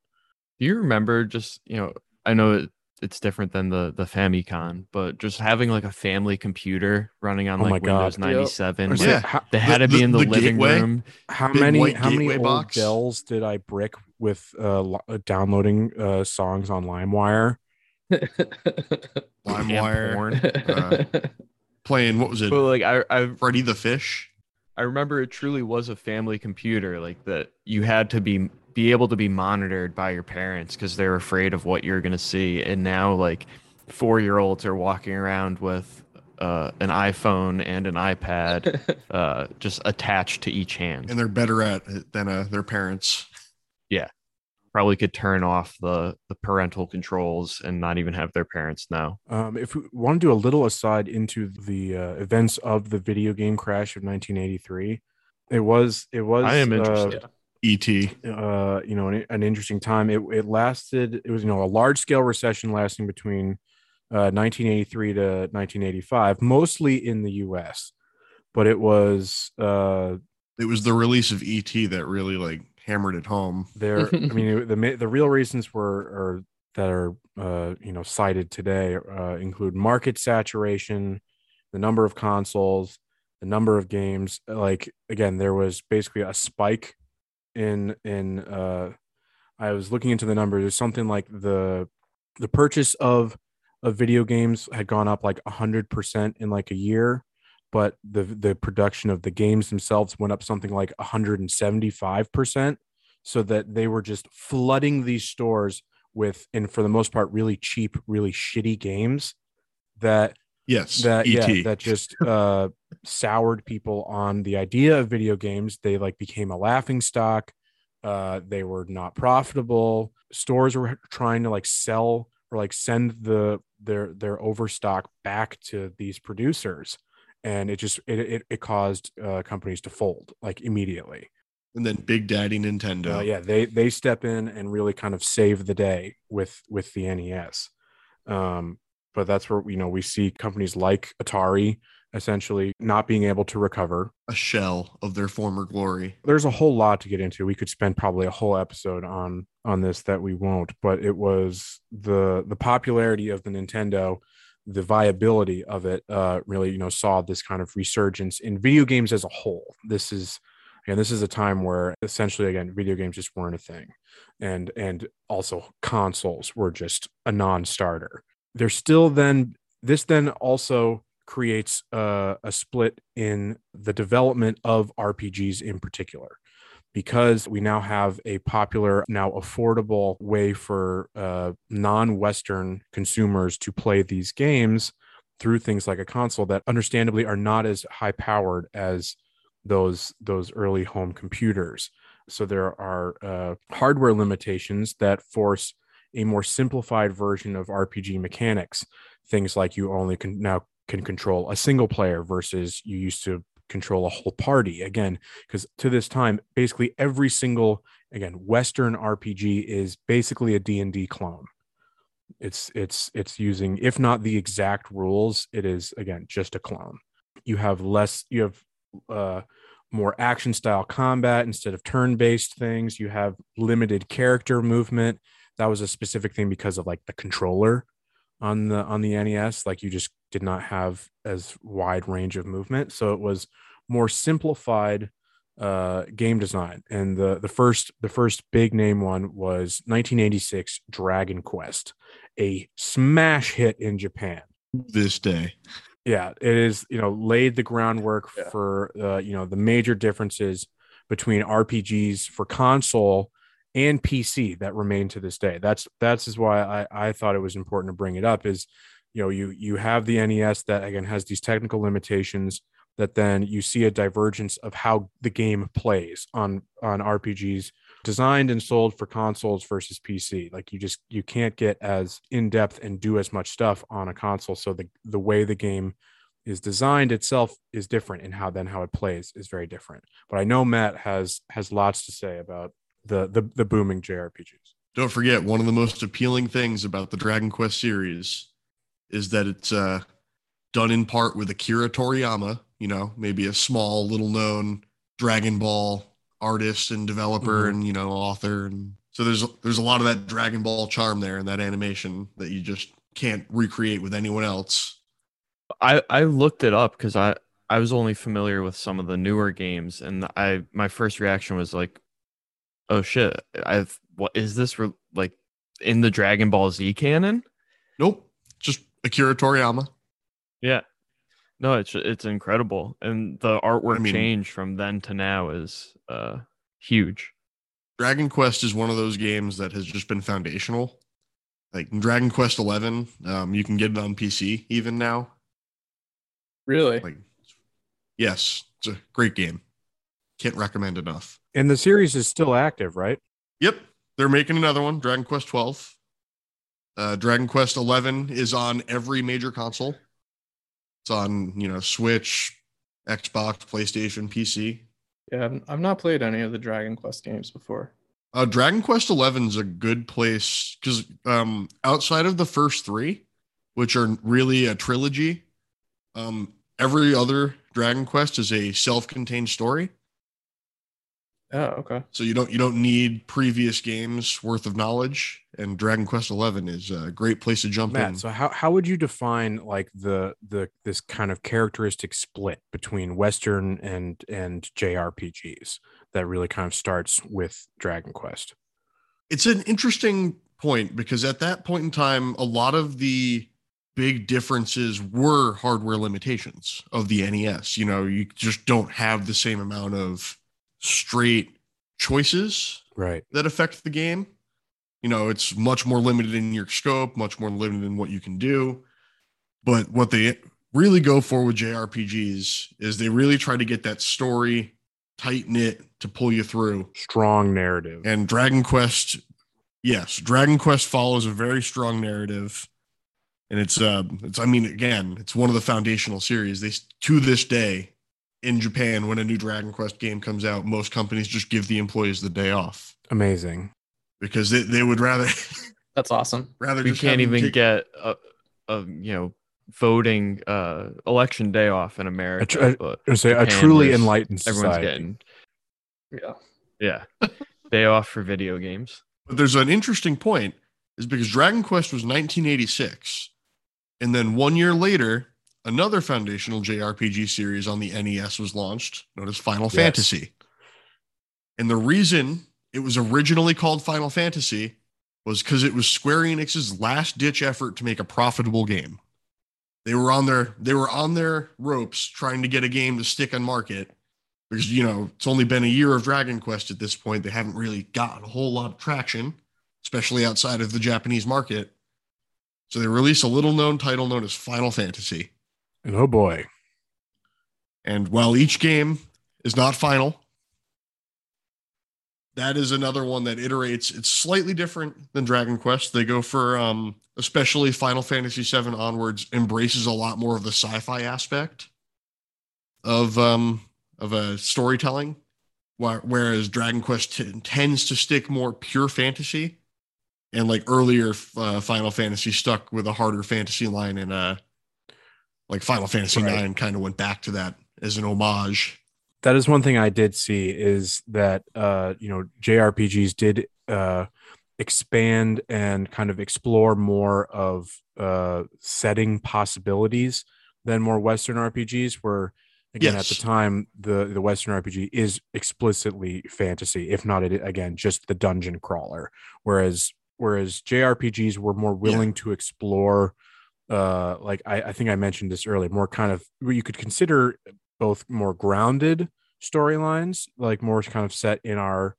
Do you remember just you know? I know it, it's different than the the Famicom, but just having like a family computer running on Oh my like God. Windows Yep. ninety seven. Or Yeah. how, They had The- to be the- in the, the living gateway? room. how big many white how many old box? Dells did I brick with uh, lo- uh downloading uh songs on LimeWire? LimeWire. Uh, playing what was it? But like I I Freddy the Fish. I remember it truly was a family computer, like that you had to be be able to be monitored by your parents because they're afraid of what you're gonna see. And now like four year olds are walking around with uh, an iPhone and an iPad uh, just attached to each hand. and they're better at it than uh, their parents. Yeah. Probably could turn off the the parental controls and not even have their parents know. Um, if we want to do a little aside into the uh, events of the video game crash of 1983, it was it was I am uh, interested. E.T. uh, you know, an, an interesting time. It, it lasted, it was, you know, a large scale recession lasting between uh, 1983 to 1985, mostly in the US, but it was, uh, It was the release of E.T. that really like hammered it home. there, I mean, the, ma- the real reasons were, or that are, uh, you know, cited today uh, include market saturation, the number of consoles, the number of games. Like, again, there was basically a spike in, in, uh, I was looking into the numbers. There's something like the the purchase of of video games had gone up like hundred percent in like a year, but the the production of the games themselves went up something like 175 percent. So that they were just flooding these stores with, and for the most part, really cheap, really shitty games that Yes, that E.T. yeah that just uh soured people on the idea of video games they like became a laughing stock uh they were not profitable. Stores were trying to like sell or like send the their their overstock back to these producers. And it just it it, it caused uh companies to fold like immediately. And then Big Daddy Nintendo. uh, yeah they they step in and really kind of save the day with with the nes um but that's where you know we see companies like atari essentially not being able to recover a shell of their former glory. there's a whole lot to get into we could spend probably a whole episode on on this that we won't, but it was the the popularity of the Nintendo, the viability of it, uh, really you know saw this kind of resurgence in video games as a whole. This is and this is a time where essentially again video games just weren't a thing, and and also consoles were just a non-starter. There's still then this then also creates a, a split in the development of RPGs in particular. Because we now have a popular, now affordable way for uh, non Western consumers to play these games through things like a console that understandably are not as high powered as those those early home computers. So there are uh, hardware limitations that force a more simplified version of rpg mechanics. Things like you only can now can control a single player versus you used to control a whole party. Again because to this time basically every single again western rpg is basically a d&d clone. It's it's it's using if not the exact rules it is again just a clone. You have less you have uh more action style combat instead of turn based things. You have limited character movement. That was a specific thing because of like the controller on the on the NES like you just did not have as wide range of movement. So it was more simplified uh, game design. And the the first the first big name one was 1986 Dragon Quest a smash hit in Japan. This day. Yeah it is you know laid the groundwork Yeah. for uh, you know the major differences between rpgs for console and pc that remain to this day that's that's is why i i thought it was important to bring it up is you know you you have the nes that again has these technical limitations that then you see a divergence of how the game plays on on rpgs designed and sold for consoles versus PC. Like you just you can't get as in depth and do as much stuff on a console. So the the way the game is designed itself is different, and how then how it plays is very different. But I know Matt has has lots to say about the the, the booming JRPGs. Don't forget, one of the most appealing things about the Dragon Quest series is that it's uh, done in part with Akira Toriyama, you know, maybe a small, little known Dragon Ball artist and developer Mhm. and, you know, author. And so there's, there's a lot of that Dragon Ball charm there in that animation that you just can't recreate with anyone else. I I looked it up because I I was only familiar with some of the newer games, and I my first reaction was like, oh shit, I've what is this re- like in the Dragon Ball Z canon? Nope. Just Akira Toriyama. Yeah. No, it's it's incredible, and the artwork I mean- change from then to now is uh huge. Dragon Quest is one of those games that has just been foundational. Like Dragon Quest 11, um, you can get it on PC even now. Really? Like, yes, it's a great game. Can't recommend enough. And the series is still active, right? Yep, they're making another one, Dragon Quest 12. Uh, Dragon Quest 11 is on every major console. It's on, you know, Switch, Xbox, PlayStation, PC. yeah, I've, I've not played any of the Dragon Quest games before. Uh, Dragon Quest 11 is a good place because um, outside of the first three, which are really a trilogy, um, every other Dragon Quest is a self-contained story. Oh, okay. So you don't you don't need previous games worth of knowledge, and Dragon Quest Eleven is a great place to jump in. So how, how would you define like the the this kind of characteristic split between Western and and JRPGs that really kind of starts with Dragon Quest? it's an interesting point because at that point in time, a lot of the big differences were hardware limitations of the NES. You know, you just don't have the same amount of straight choices Right. that affect the game. You know, it's much more limited in your scope, much more limited in what you can do. But what they really go for with JRPGs is they really try to get that story tight knit to pull you through. Strong narrative. And Dragon Quest, yes, Dragon Quest follows a very strong narrative. And it's uh it's I mean again, it's one of the foundational series. They to this day in Japan when a new Dragon Quest game comes out, most companies just give the employees the day off Amazing. because they, they would rather That's awesome. rather We just can't even kick- get a, a you know voting uh election day off in America. tr- but I would say a truly there's- enlightened everyone's society. getting Yeah. yeah day off for video games. But there's an interesting point is because Dragon Quest was 1986. And then one year later, another foundational JRPG series on the NES was launched, known as Final Yes. Fantasy. And the reason it was originally called Final Fantasy was because it was Square Enix's last ditch effort to make a profitable game. They were on their they were on their ropes trying to get a game to stick on market because you know it's only been a year of Dragon Quest at this point. They haven't really gotten a whole lot of traction, especially outside of the Japanese market. So they released a little known title known as Final Fantasy. And oh boy, And while each game is not final, that is another one that iterates. It's slightly different than Dragon Quest. They go for, um, especially Final Fantasy VII onwards, embraces a lot more of the sci-fi aspect of um, of a storytelling, whereas Dragon Quest t- tends to stick more pure fantasy. And like earlier uh, Final Fantasy stuck with a harder fantasy line and uh, like Final Fantasy Right. IX kind of went back to that as an homage. that is one thing I did see is that uh, you know JRPGs did uh, expand and kind of explore more of uh, setting possibilities than more Western RPGs. Where again at the time the the Western RPG is explicitly fantasy, if not it, again just the dungeon crawler. Whereas whereas JRPGs were more willing to explore. Uh, like I, I think I mentioned this earlier, more kind of what you could consider both more grounded storylines, like more kind of set in our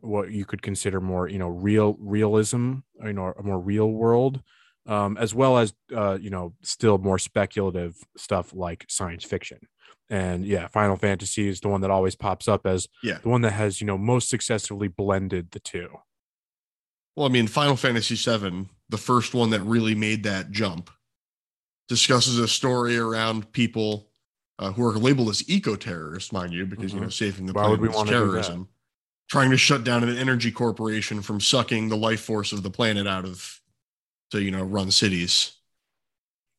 what you could consider more, you know, real realism, you know, a more real world, um, as well as uh, you know, still more speculative stuff like science fiction. And yeah, Final Fantasy is the one that always pops up as Yeah. the one that has, you know, most successfully blended the two. Well, I mean, Final Fantasy VII, the first one that really made that jump, discusses a story around people uh, who are labeled as eco terrorists, mind you, because you Mhm. know saving the Why planet is wanna do that? terrorism, trying to shut down an energy corporation from sucking the life force of the planet out of to you know run cities.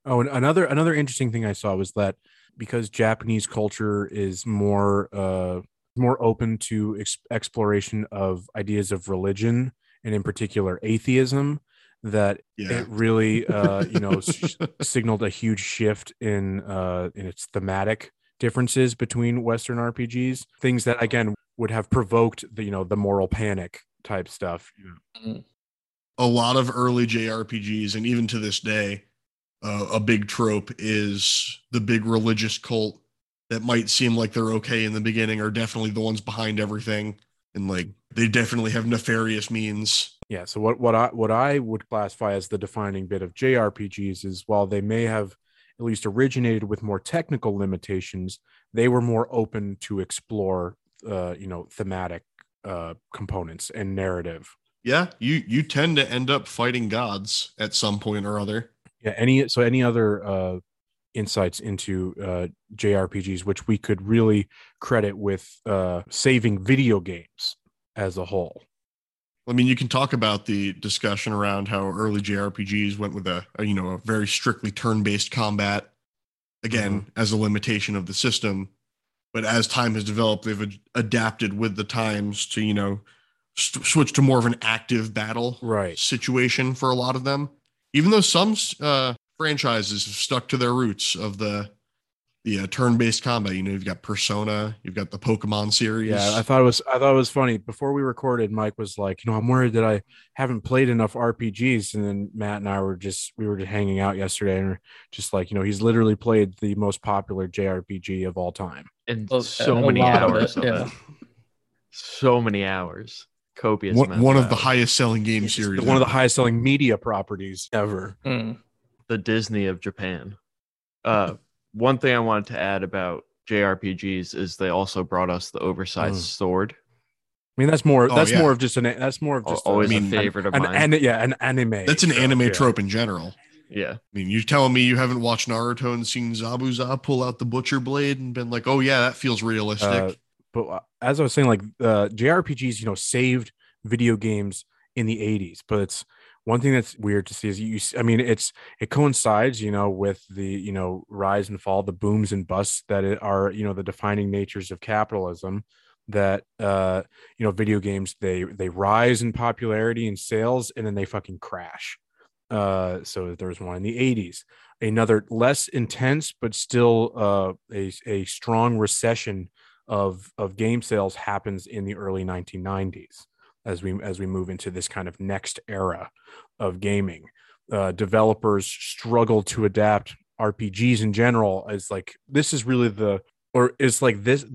Oh, and another another interesting thing I saw was that because Japanese culture is more uh more open to ex- exploration of ideas of religion and in particular atheism that Yeah, it really uh you know s- signaled a huge shift in uh in its thematic differences between western RPGs things that again would have provoked the you know the moral panic type stuff. A lot of early JRPGs, and even to this day, uh, a big trope is the big religious cult that might seem like they're okay in the beginning are definitely the ones behind everything, and like they definitely have nefarious means. Yeah. So what what I what I would classify as the defining bit of JRPGs is while they may have at least originated with more technical limitations, they were more open to explore uh, you know thematic uh, components and narrative. Yeah, you you tend to end up fighting gods at some point or other. Yeah. Any so any other uh, insights into uh, JRPGs, which we could really credit with uh, saving video games as a whole. I mean, you can talk about the discussion around how early JRPGs went with a, a you know a very strictly turn-based combat, again as a limitation of the system. But as time has developed, they've ad- adapted with the times to you know st- switch to more of an active battle Right. situation for a lot of them. Even though some uh, franchises have stuck to their roots of the the uh, turn-based combat, you know, you've got Persona, you've got the Pokemon series. Yeah, I thought it was I thought it was funny. Before we recorded, Mike was like, you know, I'm worried that I haven't played enough RPGs. And then Matt and I were just we were just hanging out yesterday and we're just like, you know, he's literally played the most popular JRPG of all time. and Well, so a many lot of hours it, yeah. So many hours. Copious. one, one of the highest selling game It's series. one of the highest selling media properties ever. Mm. the Disney of Japan. Uh, one thing I wanted to add about JRPGs is they also brought us the oversized Mm. sword. I mean, that's more Oh, that's yeah. more of just an that's more of just Always I a mean, favorite of an, mine. an, yeah, an anime. That's an trope, anime yeah. trope in general. yeah, I mean, you're telling me you haven't watched Naruto and seen Zabuza pull out the butcher blade and been like, "Oh yeah, that feels realistic." Uh, but uh, as I was saying, like uh, JRPGs, you know, saved video games in the '80s. But it's one thing that's weird to see is you. I mean, it's it coincides, you know, with the you know rise and fall, the booms and busts that are, you know, the defining natures of capitalism. that uh you know video games they they rise in popularity and sales and then they fucking crash uh so there was one in the 80s another less intense but still uh a, a strong recession of of game sales happens in the early 1990s as we as we move into this kind of next era of gaming. Uh developers struggle to adapt rpgs in general. As like this is really the or it's like this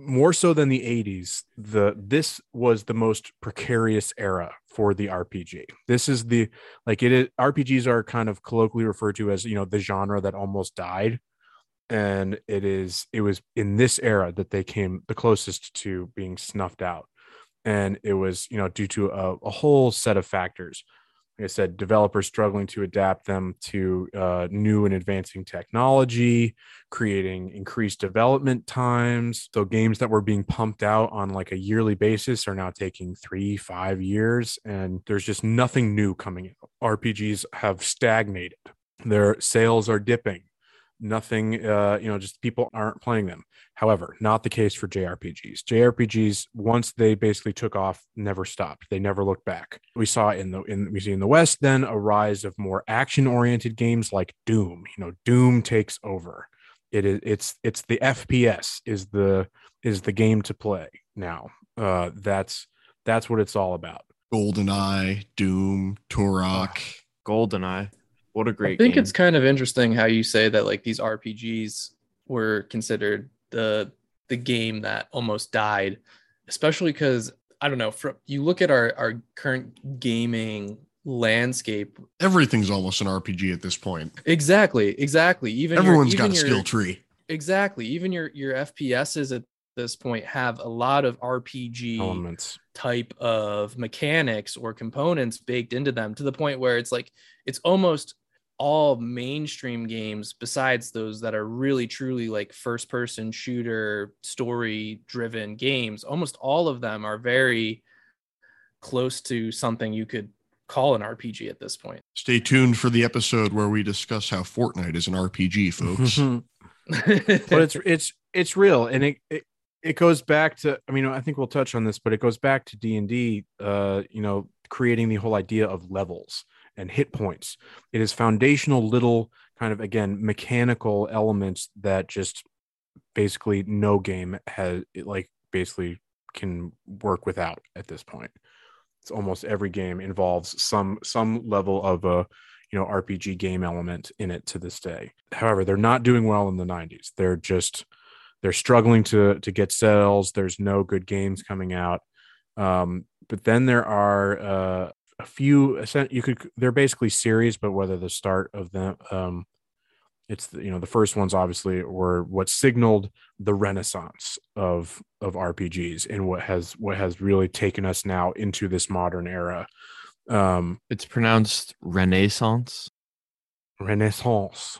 more so than the 80s the this was the most precarious era for the rpg this is the like it is rpgs are kind of colloquially referred to as you know the genre that almost died. And it is it was in this era that they came the closest to being snuffed out and it was you know due to a, a whole set of factors like I said, developers struggling to adapt them to uh, new and advancing technology, creating increased development times. So games that were being pumped out on like a yearly basis are now taking three, five years, and there's just nothing new coming out. RPGs have stagnated. Their sales are dipping nothing uh you know just people aren't playing them. However not the case for jrpgs jrpgs once they basically took off never stopped. They never looked back. We saw in the in we see in the west then a rise of more action oriented games like doom. You know doom takes over. It is it's it's the fps is the is the game to play now. Uh that's that's what it's all about. GoldenEye, Doom, Turok. Goldeneye. What a I great I think game. it's kind of interesting how you say that like these RPGs were considered the the game that almost died, especially because I don't know. From you look at our our current gaming landscape. Everything's almost an RPG at this point. Exactly, exactly. Even your- Everyone's even got a your- skill tree. Exactly. Even your your FPSs at this point have a lot of RPG elements type of mechanics or components baked into them to the point where it's like it's almost all mainstream games besides those that are really truly like first person shooter story driven games almost all of them are very close to something you could call an RPG at this point Stay tuned for the episode where we discuss how Fortnite is an RPG, folks. but it's it's it's real and it, it it goes back to i mean i think we'll touch on this but it goes back to d&d uh you know creating the whole idea of levels and hit points. It is foundational little kind of again mechanical elements that just basically no game has like basically can work without at this point. It's almost every game involves some some level of a you know rpg game element in it to this day. However they're not doing well in the 90s they're just they're struggling to to get sales there's no good games coming out. Um, but then there are uh, a few you could they're basically series but whether the start of them um, it's the, you know the first ones obviously were what signaled the renaissance of of rpgs and what has what has really taken us now into this modern era um It's pronounced Renaissance. renaissance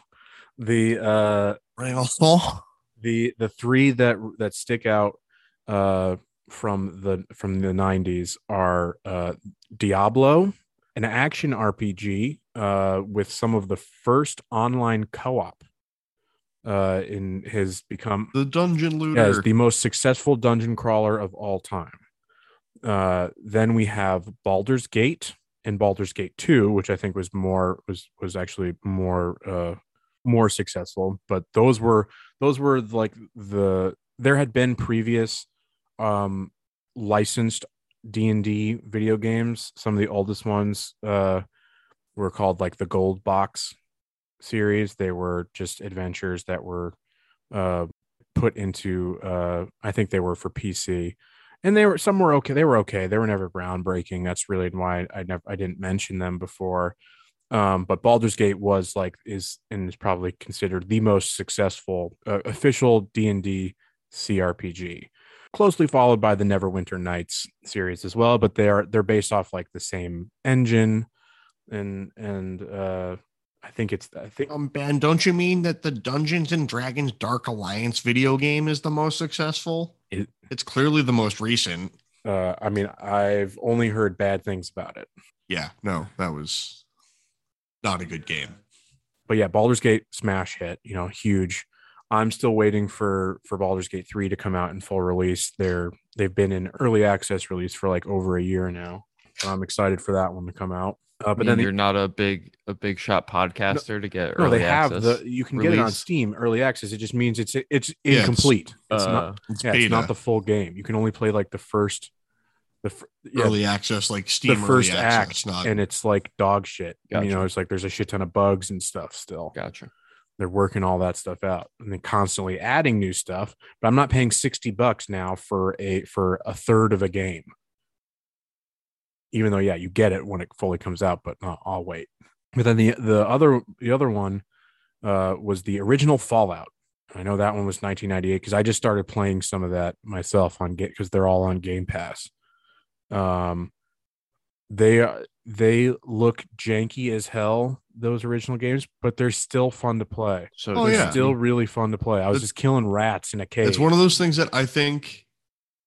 the uh Renaissance. the the three that that stick out uh from the from the 90s are uh diablo an action rpg uh with some of the first online co-op uh in has become The Dungeon Looter. as the most successful dungeon crawler of all time uh then we have baldur's gate and baldur's gate 2 which i think was more was was actually more uh more successful but those were those were like the there had been previous um licensed d&d video games. Some of the oldest ones uh were called like the gold box series. They were just adventures that were uh put into uh i think they were for pc and they were some were okay they were okay. They were never groundbreaking. That's really why i never i didn't mention them before. Um, but Baldur's Gate was like is and is probably considered the most successful uh, official D and D CRPG, closely followed by the Neverwinter Nights series as well. But they are they're based off like the same engine, and and uh, I think it's I think Um, Ben, don't you mean that the Dungeons and Dragons Dark Alliance video game is the most successful? It- it's clearly the most recent. uh, I mean I've only heard bad things about it. Yeah, no, that was not a good game. but yeah, Baldur's Gate smash hit, you know, huge. I'm still waiting for for Baldur's Gate 3 to come out in full release. They're they've been in early access release for like over a year now. So I'm excited for that one to come out. Uh, but But then then the- you're not a big a big shot podcaster to get no, early they have the you can get it on. Steam early access. It just means it's it's it's, incomplete. It's, uh, not It's yeah, it's not the full game. You can only play like the first the fir- yeah, early access, like Steam the first early act, access, not and it's like dog shit. You know, it's like there's a shit ton of bugs and stuff still. Gotcha. They're working all that stuff out and then constantly adding new stuff. But I'm not paying 60 bucks now for a for a third of a game. Even though, yeah, you get it when it fully comes out, but I'll wait. But then the the other the other one uh, was the original Fallout. I know that one was 1998 because I just started playing some of that myself on get because they're all on Game Pass. Um, they uh, they look janky as hell those original games, but they're still fun to play. So Oh, they're yeah. still really fun to play. I was It's- just killing rats in a cave. it's one of those things that I think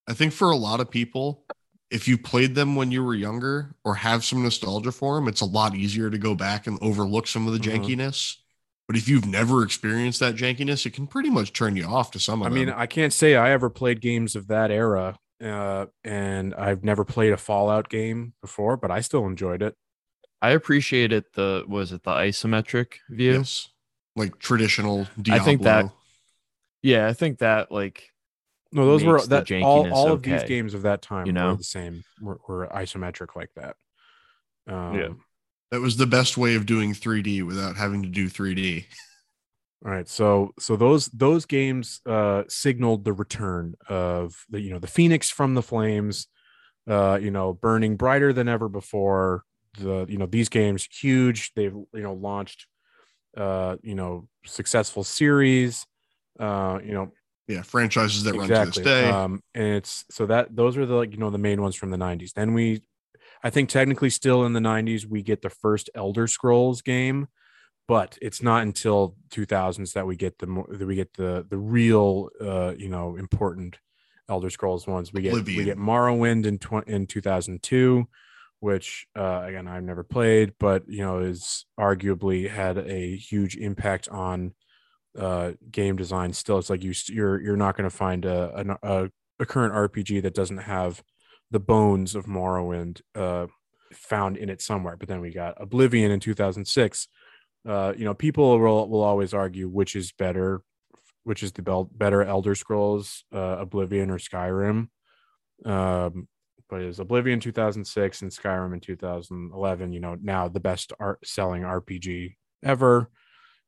I think for a lot of people, if you played them when you were younger or have some nostalgia for them, it's a lot easier to go back and overlook some of the Mhm. jankiness. But if you've never experienced that jankiness, it can pretty much turn you off to some of them. I mean. I can't say I ever played games of that era, uh, and I've never played a Fallout game before, but I still enjoyed it. I appreciated the was it the isometric view? yes. Like traditional I think that- Yeah, I think that like No, those were that all, jankiness all of these games of that time you were know? the same, were, were isometric like that. Um, Yeah. that was the best way of doing 3D without having to do 3D. All right, so so those those games uh, signaled the return of the you know the phoenix from the flames, uh, you know, burning brighter than ever before. The you know these games huge. They've you know launched, uh, you know, successful series. Uh, you know, Yeah, franchises that run to this day. Um, and it's so that those are the like you know the main ones from the '90s. Then we, I think technically still in the '90s we get the first Elder Scrolls game, but it's not until 2000s that we get the that we get the the real uh you know important Elder Scrolls ones. We get we get Morrowind in tw- in 2002. Which uh, again I've never played, but you know is arguably had a huge impact on uh game design still it's like you you're you're not going to find a, a a current rpg that doesn't have the bones of morrowind uh found in it somewhere but then we got oblivion in 2006 uh you know people will will always argue which is better which is the bel- better elder scrolls uh oblivion or skyrim um but is oblivion 2006 and skyrim in 2011 you know now the best art selling rpg ever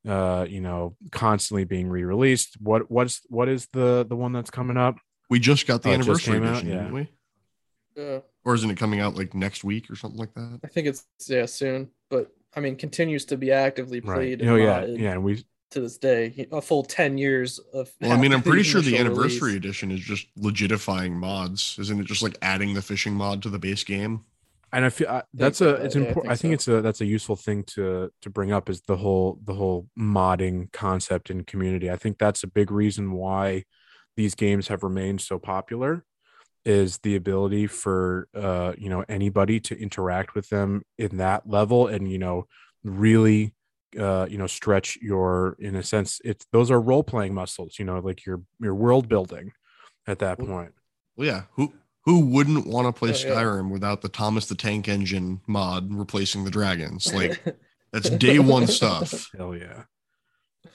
uh you know constantly being re-released what what's what is the the one that's coming up we just got the Oh, anniversary came out? edition, Yeah. didn't we? Yeah, Or isn't it coming out like next week or something like that? I think it's yeah soon, but I mean continues to be actively played. and oh yeah yeah and we to this day, a full ten years of. Well, I mean, I'm pretty sure the anniversary release. edition is just legitifying mods. Isn't it just like adding the fishing mod to the base game? and i feel I, that's so, a it's yeah, I important think I think so. it's a that's a useful thing to to bring up is the whole the whole modding concept in community i think that's a big reason why these games have remained so popular is the ability for uh you know anybody to interact with them in that level and you know really uh you know stretch your in a sense it's those are role playing muscles you know like your your world building at that Well, point Well, yeah. Who who wouldn't want to play Oh, yeah. Skyrim without the Thomas the Tank Engine mod replacing the dragons? Like that's day one stuff. hell yeah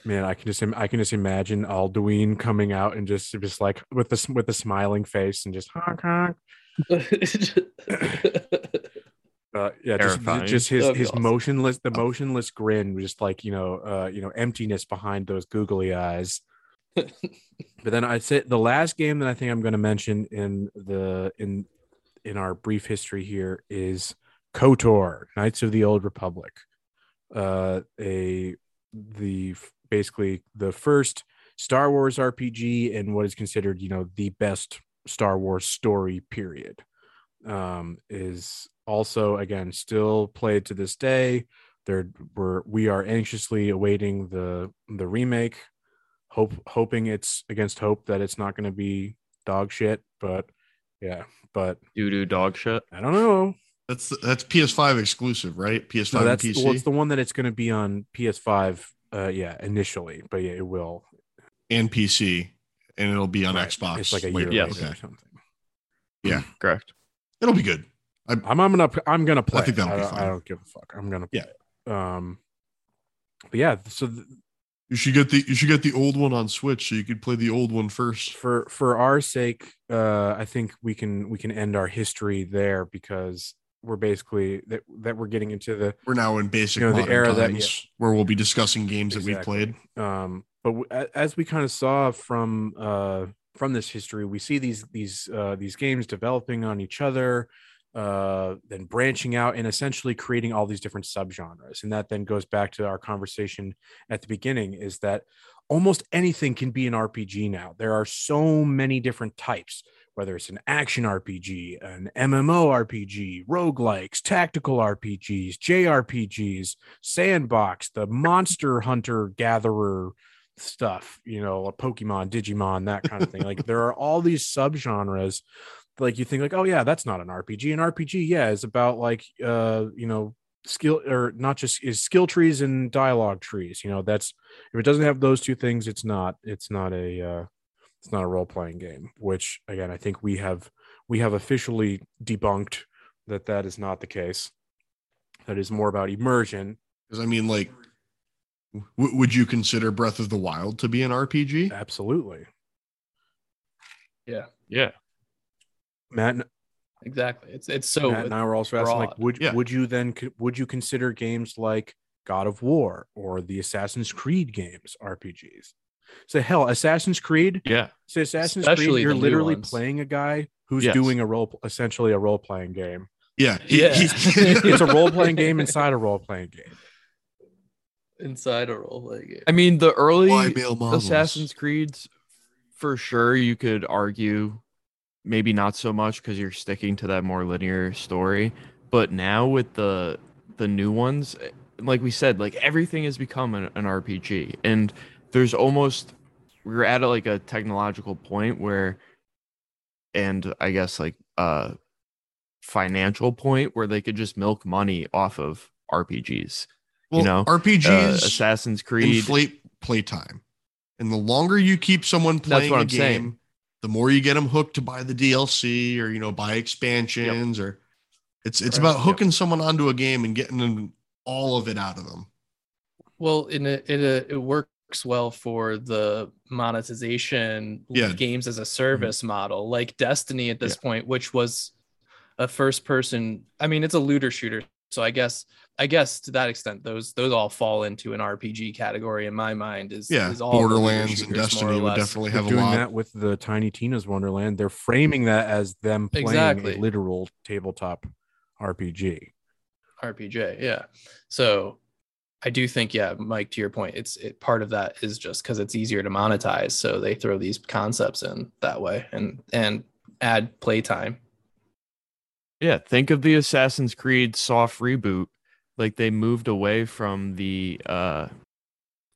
man i can just i can just imagine alduin coming out and just just like with this with a smiling face and just honk honk uh, yeah, just, just his his awesome. motionless, the motionless grin, just like you know, uh, you know, emptiness behind those googly eyes. but then I'd say the last game that I think I'm going to mention in the in in our brief history here is KOTOR, Knights of the Old Republic. Uh, a the basically the first Star Wars RPG and what is considered, you know, the best Star Wars story period. Um, is also again still played to this day. There we're we are anxiously awaiting the the remake, hope hoping it's against hope that it's not going to be dog shit, but yeah, but doo doo dog shit. I don't know. That's that's PS5 exclusive, right? PS5 No, and PC. well, it's the one that it's going to be on PS5. Uh, yeah, initially, but yeah, it will. and PC, and it'll be on Right. Xbox. It's like a later. year Yes. later Okay. or something. Correct. It'll be good. I'm I'm gonna I'm gonna play. think that'll be fine. I don't give a fuck. I'm gonna Yeah. play it. Um, but yeah, so th- You should get the you should get the old one on Switch so you could play the old one first. for for our sake, uh, I think we can we can end our history there because we're basically that that we're getting into the We're now in basic You know, the era that- times where we'll be discussing games that we've played. um but w- as we kind of saw from uh from this history we see these these uh these games developing on each other uh then branching out and essentially creating all these different subgenres. And that then goes back to our conversation at the beginning is that almost anything can be an rpg now. There are so many different types whether it's an action rpg an mmo rpg roguelikes tactical rpgs jrpgs sandbox the monster hunter gatherer stuff you know a pokemon digimon that kind of thing. Like there are all these subgenres like you think like oh yeah that's not an rpg an rpg yeah is about like uh you know skill or not just is skill trees and dialogue trees you know that's if it doesn't have those two things it's not it's not a uh it's not a role-playing game which again i think we have we have officially debunked that that is not the case that is more about immersion Because I mean, like, w- would you consider Breath of the Wild to be an RPG? absolutely Yeah, Yeah. matt exactly. It's it's so Matt and I were also asking, like, would Yeah. would you then would you consider games like God of War or the Assassin's Creed games RPGs? So hell, Assassin's Creed. Yeah. Say Assassin's Especially Creed, you're literally ones. playing a guy who's Yes. doing a role, essentially a role playing game. Yeah, he- Yeah. he- it's a role playing game inside a role playing game. inside a role playing game. I mean, the early Why male models? Assassin's Creeds, for sure, you could argue maybe not so much because you're sticking to that more linear story. But now with the the new ones, like we said, like everything has become an, an RPG, and there's almost we're at a, like a technological point where, and I guess like a financial point where they could just milk money off of RPGs. well, know, RPGs Uh, Assassin's Creed. inflate playtime, and the longer you keep someone That's playing what a I'm game, saying. the more you get them hooked to buy the DLC or you know buy expansions or it's it's Right. about Yep. hooking someone onto a game and getting them all of it out of them. Well, in a, it a, it works well for the monetization Yeah. games as a mm-hmm. service model, like Destiny at this point, which was a first person. I mean, it's a looter shooter, so I guess I guess to that extent, those those all fall into an RPG category in my mind. Is Yeah, is all the Borderlands and Destiny would less. definitely They're have a doing lot. that with the Tiny Tina's Wonderland. They're framing that as them playing Exactly. a literal tabletop RPG. RPG. Yeah. So I do think, yeah, Mike, to your point, it's it, part of that is just because it's easier to monetize. So they throw these concepts in that way and and add playtime. Yeah, think of the Assassin's Creed soft reboot. Like they moved away from the uh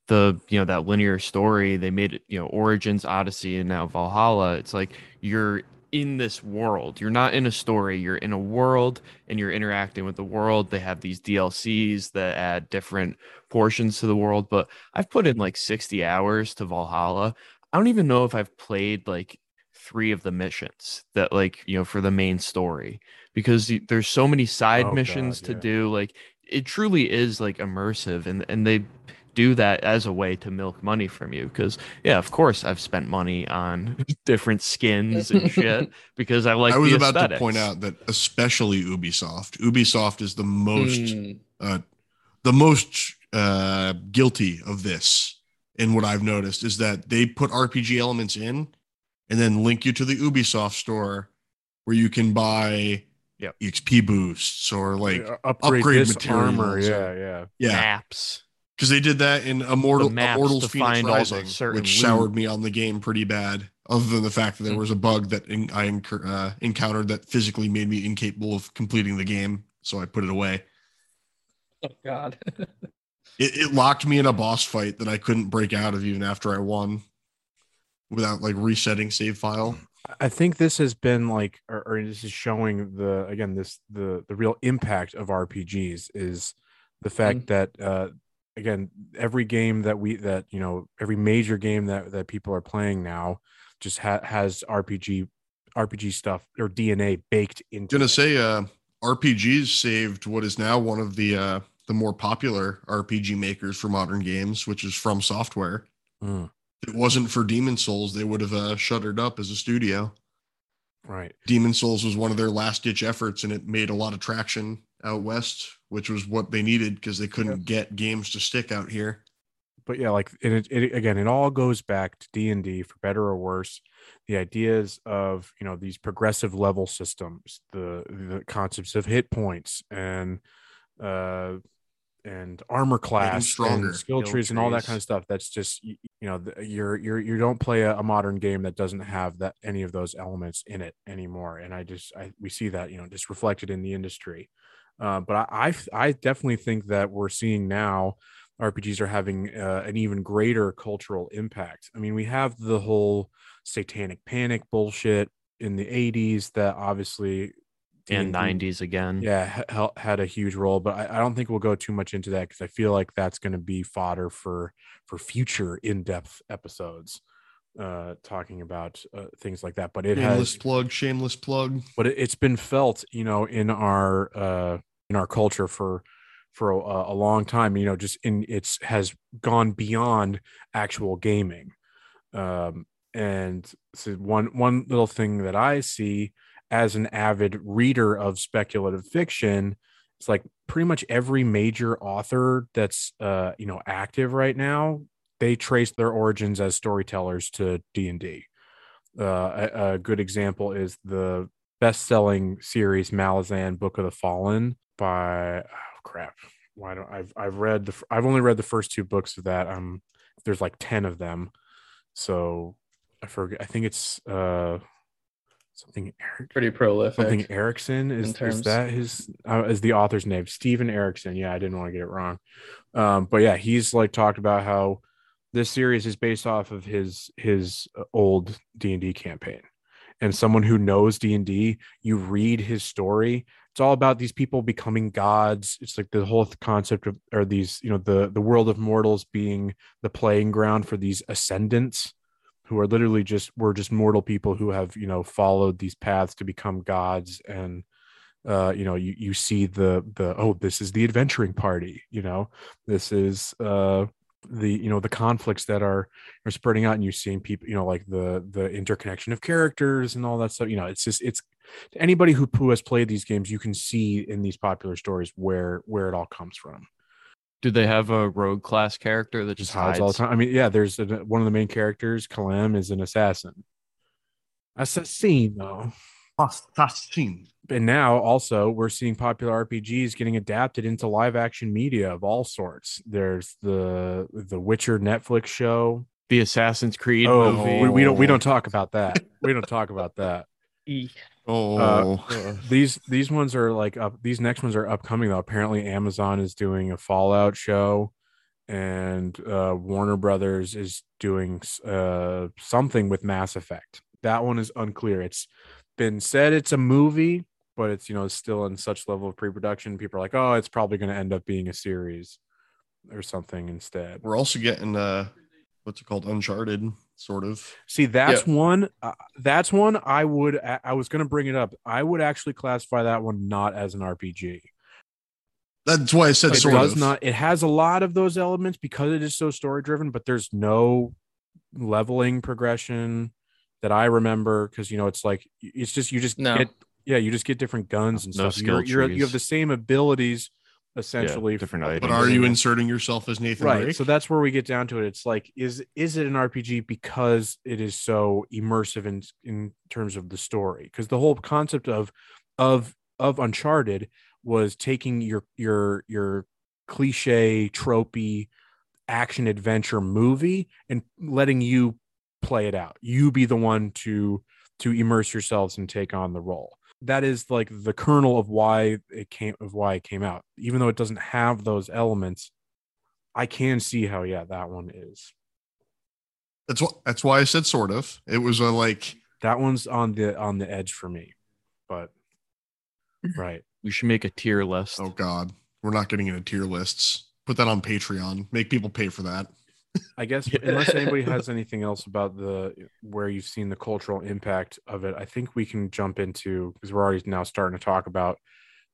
the you know that linear story. They made it, you know, Origins, Odyssey, and now Valhalla. It's like you're in this world. You're not in a story, you're in a world and you're interacting with the world. They have these DLCs that add different portions to the world, but I've put in like 60 hours to Valhalla. I don't even know if I've played like 3 of the missions that like, you know, for the main story because there's so many side Oh, God, missions to do like it truly is like immersive and and they do that as a way to milk money from you because yeah of course i've spent money on different skins and shit because i like I was the about to point out that especially Ubisoft, Ubisoft is the most Mm, uh, the most uh, guilty of this. And what I've noticed is that they put RPG elements in, and then link you to the Ubisoft store, where you can buy Yep. XP boosts or like Uh, upgrade, upgrade this armor. Yeah, yeah. yeah, maps because they did that in Immortal The Immortals Fenyx find all the Rising, certain which loot. soured me on the game pretty bad. Other than the fact that there Hmm. was a bug that in, I incur, uh, encountered that physically made me incapable of completing the game, so I put it away. oh God. It, it locked me in a boss fight that I couldn't break out of even after I won, without like resetting save file. I think this has been like, or, or this is showing the again this the the real impact of RPGs is the fact that uh, again every game that we that you know every major game that that people are playing now just ha- has rpg rpg stuff or dna baked into gonna it. say uh rpgs saved what is now one of the uh the more popular rpg makers for modern games which is from software. Mm, if it wasn't for demon's souls they would have uh, shuttered up as a studio. Right. Demon's souls was one of their last ditch efforts and it made a lot of traction out west which was what they needed because they couldn't get games to stick out here. But yeah like and it, it again it all goes back to d&d for better or worse. The ideas of you know these progressive level systems the the concepts of hit points and uh and armor class stronger. and skill Skill trees and all that kind of stuff that's just you, you know you're you're you don't play a, a modern game that doesn't have that any of those elements in it anymore. And i just i we see that you know just reflected in the industry uh, but I, I i definitely think that we're seeing now RPGs are having uh, an even greater cultural impact. I mean, we have the whole satanic panic bullshit in the 80s that obviously and D&D 90s again. yeah ha- had a huge role but I, I don't think we'll go too much into that because i feel like that's going to be fodder for for future in-depth episodes uh talking about uh, things like that but it shameless has plug shameless plug. But it, it's been felt you know in our uh in our culture for for a, a long time you know just in it's has gone beyond actual gaming. Um and so one one little thing that i see as an avid reader of speculative fiction it's like pretty much every major author that's uh you know active right now they trace their origins as storytellers to d&d uh, a, a good example is the best-selling series Malazan Book of the Fallen by oh crap. Why don't I've I've read the I've only read the first two books of that. Um there's like 10 of them. So I forget I think it's uh something Eric Pretty prolific. something Erikson is, is that his uh, is the author's name Steven Erikson yeah I didn't want to get it wrong um but yeah he's like talked about how this series is based off of his his uh, old D&D campaign. And someone who knows D&D you read his story it's all about these people becoming gods. It's like the whole concept of or these you know the the world of mortals being the playing ground for these ascendants who are literally just we're just mortal people who have you know followed these paths to become gods. And uh you know you you see the the oh this is the adventuring party you know? This is uh the you know the conflicts that are are spreading out and you're seeing people you know like the the interconnection of characters and all that stuff you know it's just it's anybody who, who has played these games you can see in these popular stories where where it all comes from. Do they have a rogue class character that just just hides hides all the time. I mean yeah there's a, one of the main characters Kalam is an assassin. Assassin though Assassin. and now also we're seeing popular RPGs getting adapted into live action media of all sorts. There's the the Witcher Netflix show. The Assassin's Creed Oh, movie. we, we don't we don't talk about that. We don't talk about that. Oh, Uh, These these ones are like up. These next ones are upcoming though. Apparently, Amazon is doing a Fallout show, and uh, Warner Brothers is doing uh, something with Mass Effect. That one is unclear. It's been said it's a movie, but it's you know still in such level of pre-production. People are like, oh, it's probably going to end up being a series or something instead. we're also getting uh, what's it called? Uncharted, sort of. See, that's one. Uh, that's one I would. I I was going to bring it up. I would actually classify that one not as an RPG. That's why I said it sort does of. not it has a lot of those elements because it is so story driven but there's no leveling progression that i remember because you know it's like it's just you just No. get yeah you just get different guns and No stuff you're, you're, you have the same abilities essentially different items. but are you inserting yourself as Nathan right Drake? so that's where we get down to it it's like is is it an rpg because it is so immersive in in terms of the story because the whole concept of of of uncharted was taking your your your cliche tropey action adventure movie and letting you play it out you be the one to to immerse yourselves and take on the role that is like the kernel of why it came of why it came out even though it doesn't have those elements i can see how yeah that one is That's what. That's why I said sort of. It was a like. that one's on the on the edge for me but mm-hmm. right We should make a tier list. Oh God, we're not getting into tier lists. put that on Patreon. Make people pay for that. I guess unless anybody has anything else about the where you've seen the cultural impact of it, I think we can jump into because we're already now starting to talk about,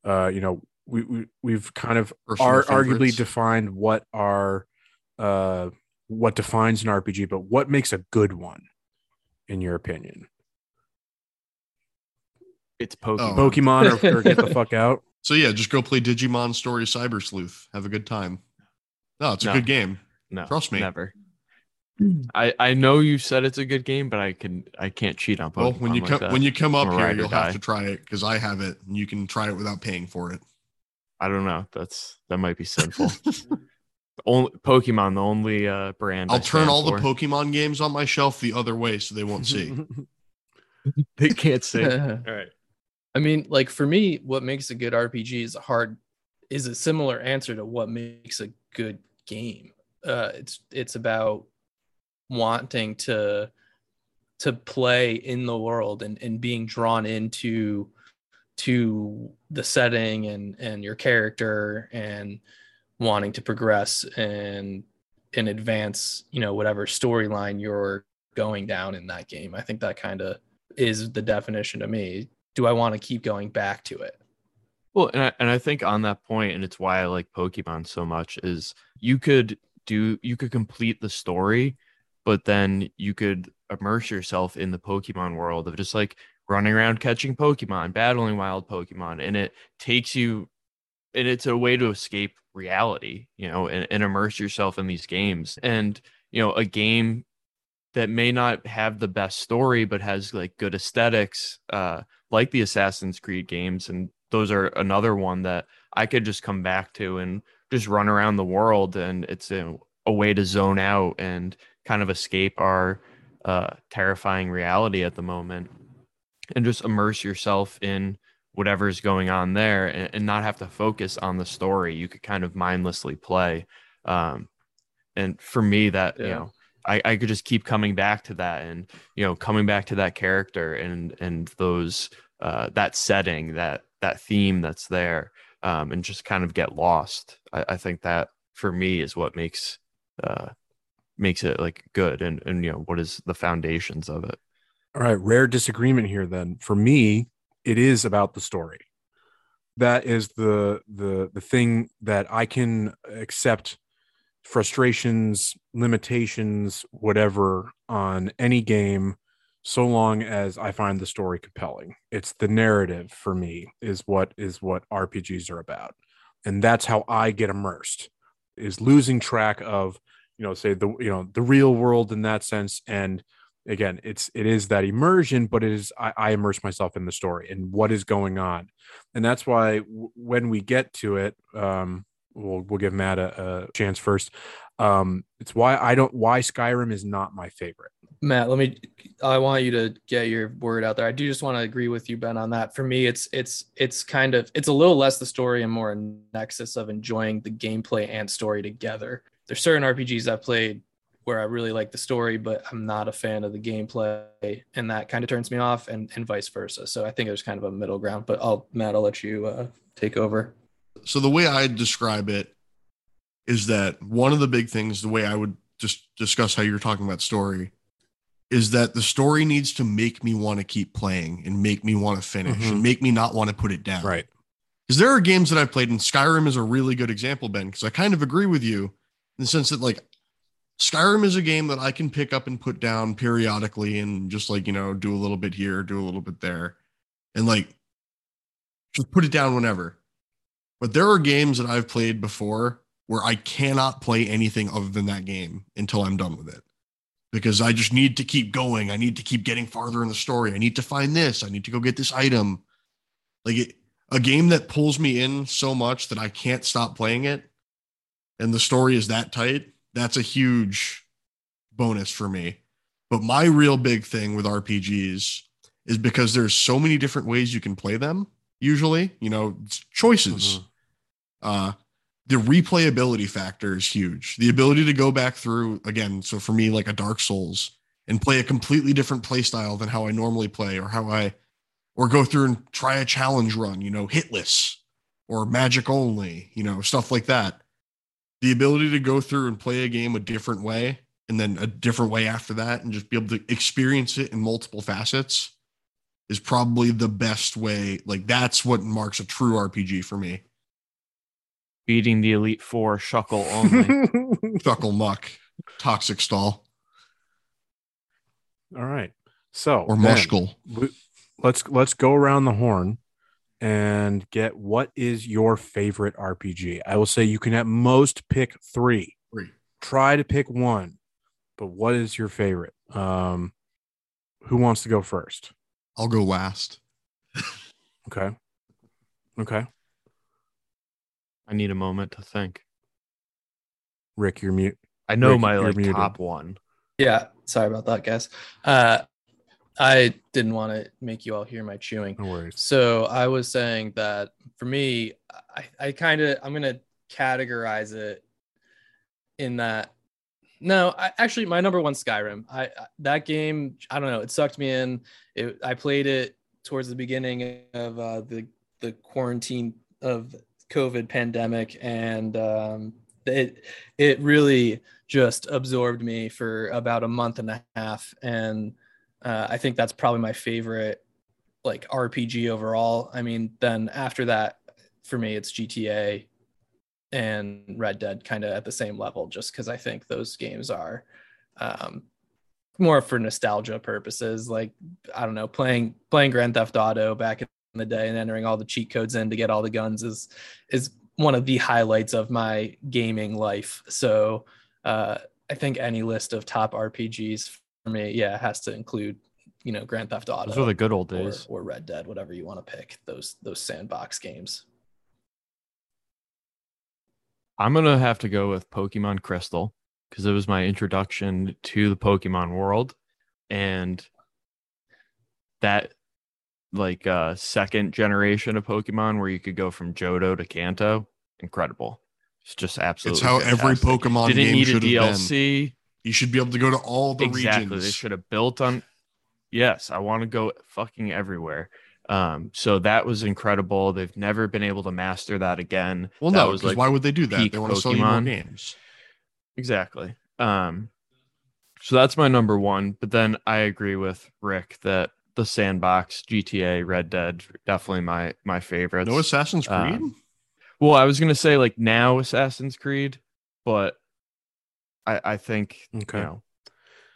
uh, you know, we, we we've kind of Personal are arguably defined what are, uh, what defines an RPG, but what makes a good one, in your opinion? It's Pokemon. Oh. Pokemon or, or get the fuck out. So yeah, just go play Digimon Story Cyber Sleuth. Have a good time. No, it's a No. good game. No, trust me. never. I I know you said it's a good game, but I can I can't cheat on Pokemon. Well, when you like come that. when you come up here, you'll have to try it because I have it, and you can try it without paying for it. I don't know. That's that might be sinful. only Pokemon, the only uh, brand. I I'll turn stand all the. Pokemon games on my shelf the other way so they won't see. they can't see. all I mean, like for me, what makes a good RPG is a hard is a similar answer to what makes a good game. Uh, it's it's about wanting to to play in the world and, and being drawn into to the setting and and your character and wanting to progress and and advance you know whatever storyline you're going down in that game. I think that kind of is the definition to me. Do i want to keep going back to it? Well, and I, and I think on that point, and it's why I like Pokemon so much, is you could do you could complete the story, but then you could immerse yourself in the Pokemon world of just like running around catching Pokemon, battling wild Pokemon, and it takes you, and it's a way to escape reality, you know, and, and immerse yourself in these games. And you know, a game that may not have the best story, but has like good aesthetics, uh, like the Assassin's Creed games, and those are another one that I could just come back to and just run around the world, and it's a, a way to zone out and kind of escape our uh, terrifying reality at the moment, and just immerse yourself in whatever's going on there, and, and not have to focus on the story. You could kind of mindlessly play, um, and for me, that you know. I, I could just keep coming back to that and you know coming back to that character and and those uh, that setting that that theme that's there um, and just kind of get lost I, I think that for me is what makes uh, makes it like good and and you know what is the foundations of it All right, rare disagreement here then. For me, it is about the story. That is the the the thing that I can accept frustrations, limitations, whatever on any game so long as I find the story compelling. It's the narrative for me is what is what RPGs are about. And that's how I get immersed is losing track of, you know, say the you know, the real world in that sense and again it's it is that immersion but it is I, I immerse myself in the story and what is going on and that's why w- when we get to it um we'll we'll give matt a, a chance first um it's why i don't why skyrim is not my favorite Matt, let me I want you to get your word out there. I do just want to agree with you, Ben, on that. For me, it's it's it's kind of it's a little less the story and more a nexus of enjoying the gameplay and story together. There's certain RPGs I've played where I really like the story, but I'm not a fan of the gameplay, and that kind of turns me off, and and vice versa. So I think there's kind of a middle ground. But I'll Matt, I'll let you uh, take over. So the way I describe it is that one of the big things, the way I would just discuss how you're talking about story, is that the story needs to make me want to keep playing and make me want to finish Mhm. and make me not want to put it down. right Because there are games that I've played, and Skyrim is a really good example, Ben, because I kind of agree with you in the sense that, like, Skyrim is a game that I can pick up and put down periodically and just, like, you know, do a little bit here, do a little bit there, and, like, just put it down whenever. But there are games that I've played before where I cannot play anything other than that game until I'm done with it. Because I just need to keep going. I need to keep getting farther in the story. I need to find this. I need to go get this item. Like it, a game that pulls me in so much that I can't stop playing it and the story is that tight, that's a huge bonus for me. But my real big thing with RPGs is because there's so many different ways you can play them, usually, you know, choices. Mhm. Uh the replayability factor is huge. The ability to go back through again, so for me, like a Dark Souls, and play a completely different play style than how I normally play, or how I or go through and try a challenge run, you know, hitless or magic only, you know, stuff like that. the ability to go through and play a game a different way and then a different way after that and just be able to experience it in multiple facets is probably the best way. Like that's what marks a true RPG for me. Beating the Elite Four shuckle only. Chuckle muck, toxic stall, All right. So or then, mushkle. we- let's let's go around the horn and get what is your favorite RPG. I will say you can at most pick three. Three. Try to pick one, but what is your favorite? Um, who wants to go first? I'll go last. Okay. Okay. I need a moment to think. Rick, you're mute. I know Rick, my like muted. top one. Yeah, sorry about that, guys. Uh, I didn't want to make you all hear my chewing. No worries. So I was saying that for me, I, I kind of I'm gonna categorize it in that. No, I, actually, my number one Skyrim. I I- that game. I don't know. It sucked me in. It, I played it towards the beginning of uh, the the quarantine of COVID pandemic, and um, it it really just absorbed me for about a month and a half, and uh, I think that's probably my favorite like RPG overall. I mean, then after that, for me, it's GTA and Red Dead kind of at the same level, just because I think those games are um, more for nostalgia purposes. Like I don't know, playing playing Grand Theft Auto back in the day and entering all the cheat codes in to get all the guns is is one of the highlights of my gaming life. So uh, I think any list of top RPGs for me, yeah, has to include you know Grand Theft Auto Those were the good old or, days. or Red Dead, whatever you want to pick. Those those sandbox games. I'm gonna have to go with Pokemon Crystal because it was my introduction to the Pokemon world, and that like uh second generation of Pokemon where you could go from Johto to Kanto, incredible. It's just absolutely. It's how every. Pokemon didn't game need a should been. DLC. You should be able to go to all the exactly. They should have built on. Yes, I want to go fucking everywhere. Um, so that was incredible. They've never been able to master that again. Well, That no, was because like why would they do that? They want to sell you more games. Exactly. Um, so that's my number one. But then I agree with Rick that the sandbox, GTA, Red Dead, definitely my my favorites. No Assassin's Creed. Um, well, I was gonna say like now Assassin's Creed, but I I think Okay. you know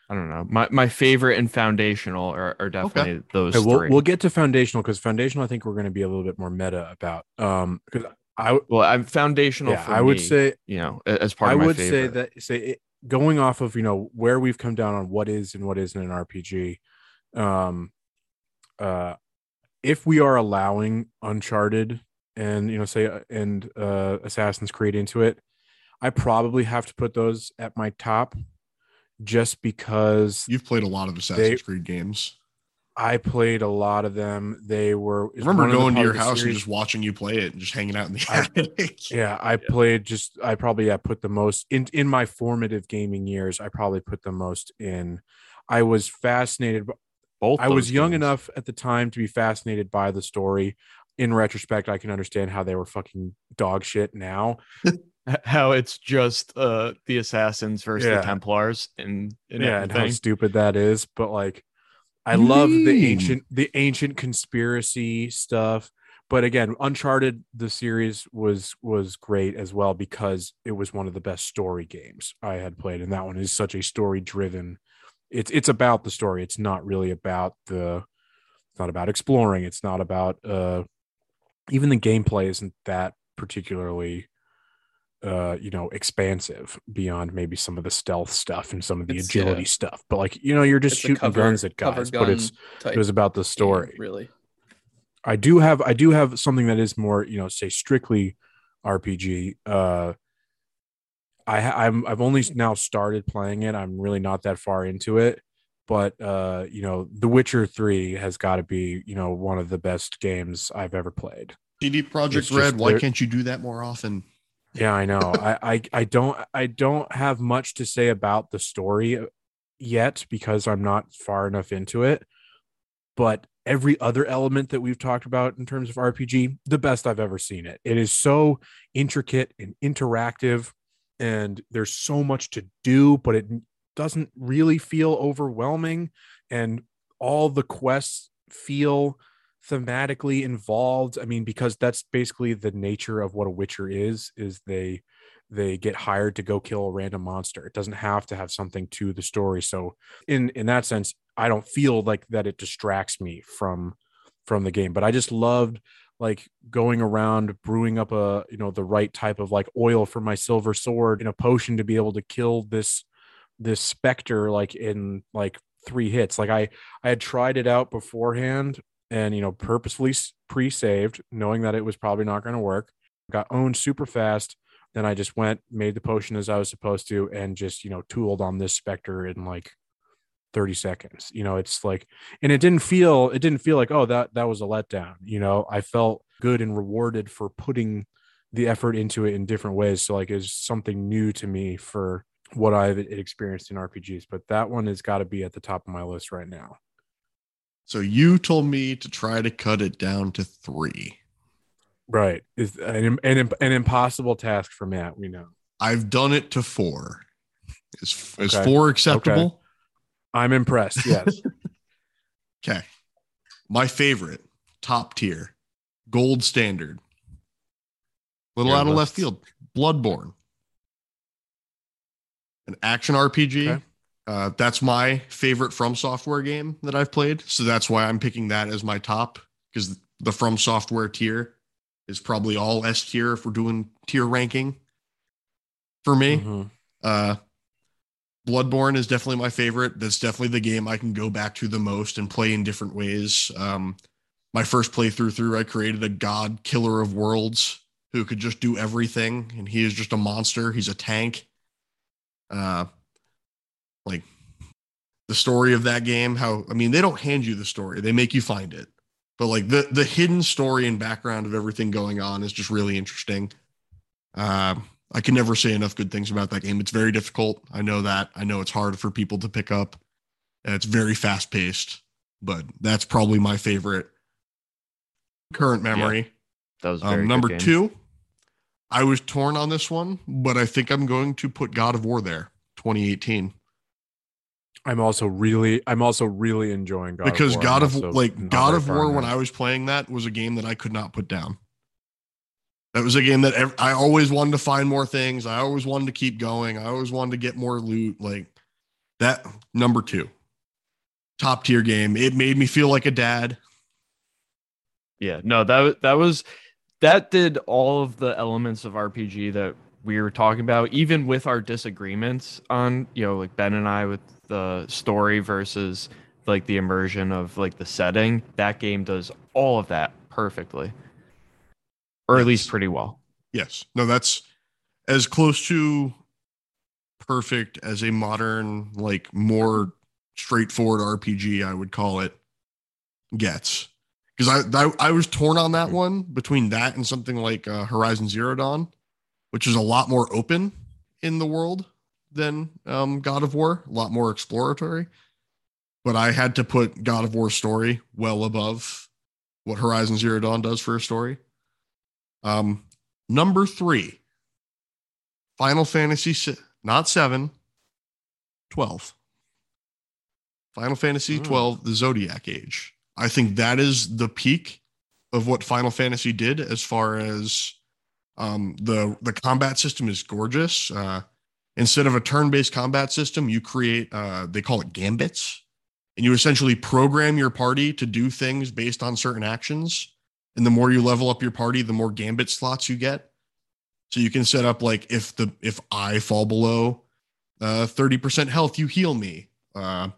I don't know. My my favorite and foundational are, are definitely those Okay, we'll, three. we'll get to foundational because foundational, I think we're going to be a little bit more meta about. Um, because I, well, I'm foundational. yeah, for I would me, say, you know, as part I of my would say that say it, going off of you know where we've come down on what is and what isn't an RPG. Um, uh, if we are allowing Uncharted and you know say uh, and uh Assassin's Creed into it, I probably have to put those at my top, just because You've played a lot of Assassin's They- Creed games. I played a lot of them. They were. I remember one of the going to your house series- and just watching you play it and just hanging out in the I- attic. Yeah, I played just I probably yeah, put the most in in my formative gaming years. I probably put the most in. I was fascinated. B- Both I was those young games. enough at the time to be fascinated by the story. In retrospect, I can understand how they were fucking dog shit now. how it's just uh the assassins versus Yeah. the templars and, and yeah, and how stupid that is. But like, I love the ancient the ancient conspiracy stuff. But again, Uncharted the series was was great as well because it was one of the best story games I had played, and that one is such a story driven. It's it's about the story. It's not really about the. It's not about exploring. It's not about uh, even the gameplay isn't that particularly uh you know expansive beyond maybe some of the stealth stuff and some of the It's- agility yeah. stuff but like you know you're just It's shooting cover- guns at guys but it's it was about the game, story really. i do have i do have something that is more you know say strictly rpg uh i i'm i've only now started playing it i'm really not that far into it but uh you know the witcher 3 has got to be you know one of the best games i've ever played CD Projekt just Red. Why can't you do that more often? Yeah, I know. I, I I don't I don't have much to say about the story yet because I'm not far enough into it. But every other element that we've talked about in terms of RPG, the best I've ever seen it. It is so intricate and interactive. And there's so much to do, but it doesn't really feel overwhelming. And all the quests feel thematically involved. I mean, because that's basically the nature of what a Witcher is, is they they get hired to go kill a random monster. It doesn't have to have something to the story. So in in that sense, I don't feel like that it distracts me from from the game. But I just loved like going around brewing up a you know the right type of like oil for my silver sword in a potion to be able to kill this this specter like in like three hits. Like i i had tried it out beforehand and you know purposefully pre-saved knowing that it was probably not going to work. Got owned super fast. Then i just went made the potion as i was supposed to and just you know tooled on this specter in like 30 seconds you know it's like and it didn't feel it didn't feel like oh that that was a letdown you know? I felt good and rewarded for putting the effort into it in different ways so like it's something new to me for what i've experienced in rpgs but that one has got to be at the top of my list right now. So you told me to try to cut it down to three. Right. Is an, an, an impossible task for matt we know. I've done it to four. Is, is okay. four acceptable? Okay. I'm impressed. Yes. okay. My favorite, top tier, gold standard. Little out of left field. Bloodborne. An action RPG. Okay. Uh, that's my favorite From Software game that I've played. So that's why I'm picking that as my top because the From Software tier is probably all S tier if we're doing tier ranking for me. Mm-hmm. Uh, Bloodborne is definitely my favorite. That's definitely the game I can go back to the most and play in different ways. Um, my first playthrough through, I created a god killer of worlds who could just do everything, and he is just a monster. He's a tank. Uh, like the story of that game, how I mean, they don't hand you the story; they make you find it. But like the the hidden story and background of everything going on is just really interesting. Uh, I can never say enough good things about that game. It's very difficult. I know that. I know it's hard for people to pick up. It's very fast paced, but that's probably my favorite current memory. Yeah, that was um, number two. I was torn on this one, but I think I'm going to put God of War there, 2018. I'm also really, I'm also really enjoying God of War. because of God of like God of War when I was playing that was a game that I could not put down. That was a game that I always wanted to find more things. I always wanted to keep going. I always wanted to get more loot. Like that number two, top tier game. It made me feel like a dad. Yeah, no, that that was that did all of the elements of RPG that we were talking about, even with our disagreements on, you know, like Ben and I with the story versus like the immersion of like the setting. That game does all of that perfectly or yes. at least pretty well. Yes. No, that's as close to perfect as a modern, like more straightforward RPG, I would call it, gets. Because I, I, I was torn on that one between that and something like uh, Horizon Zero Dawn, which is a lot more open in the world than um, God of War, a lot more exploratory. But I had to put God of War story well above what Horizon Zero Dawn does for a story. Um, number three, Final Fantasy, not seven, 12. Final Fantasy mm. 12, the Zodiac Age. I think that is the peak of what Final Fantasy did as far as um, the the combat system is gorgeous. Uh, instead of a turn-based combat system, you create uh, they call it gambits, and you essentially program your party to do things based on certain actions. And the more you level up your party, the more gambit slots you get. So you can set up like if the if I fall below uh, 30% health, you heal me. Uh,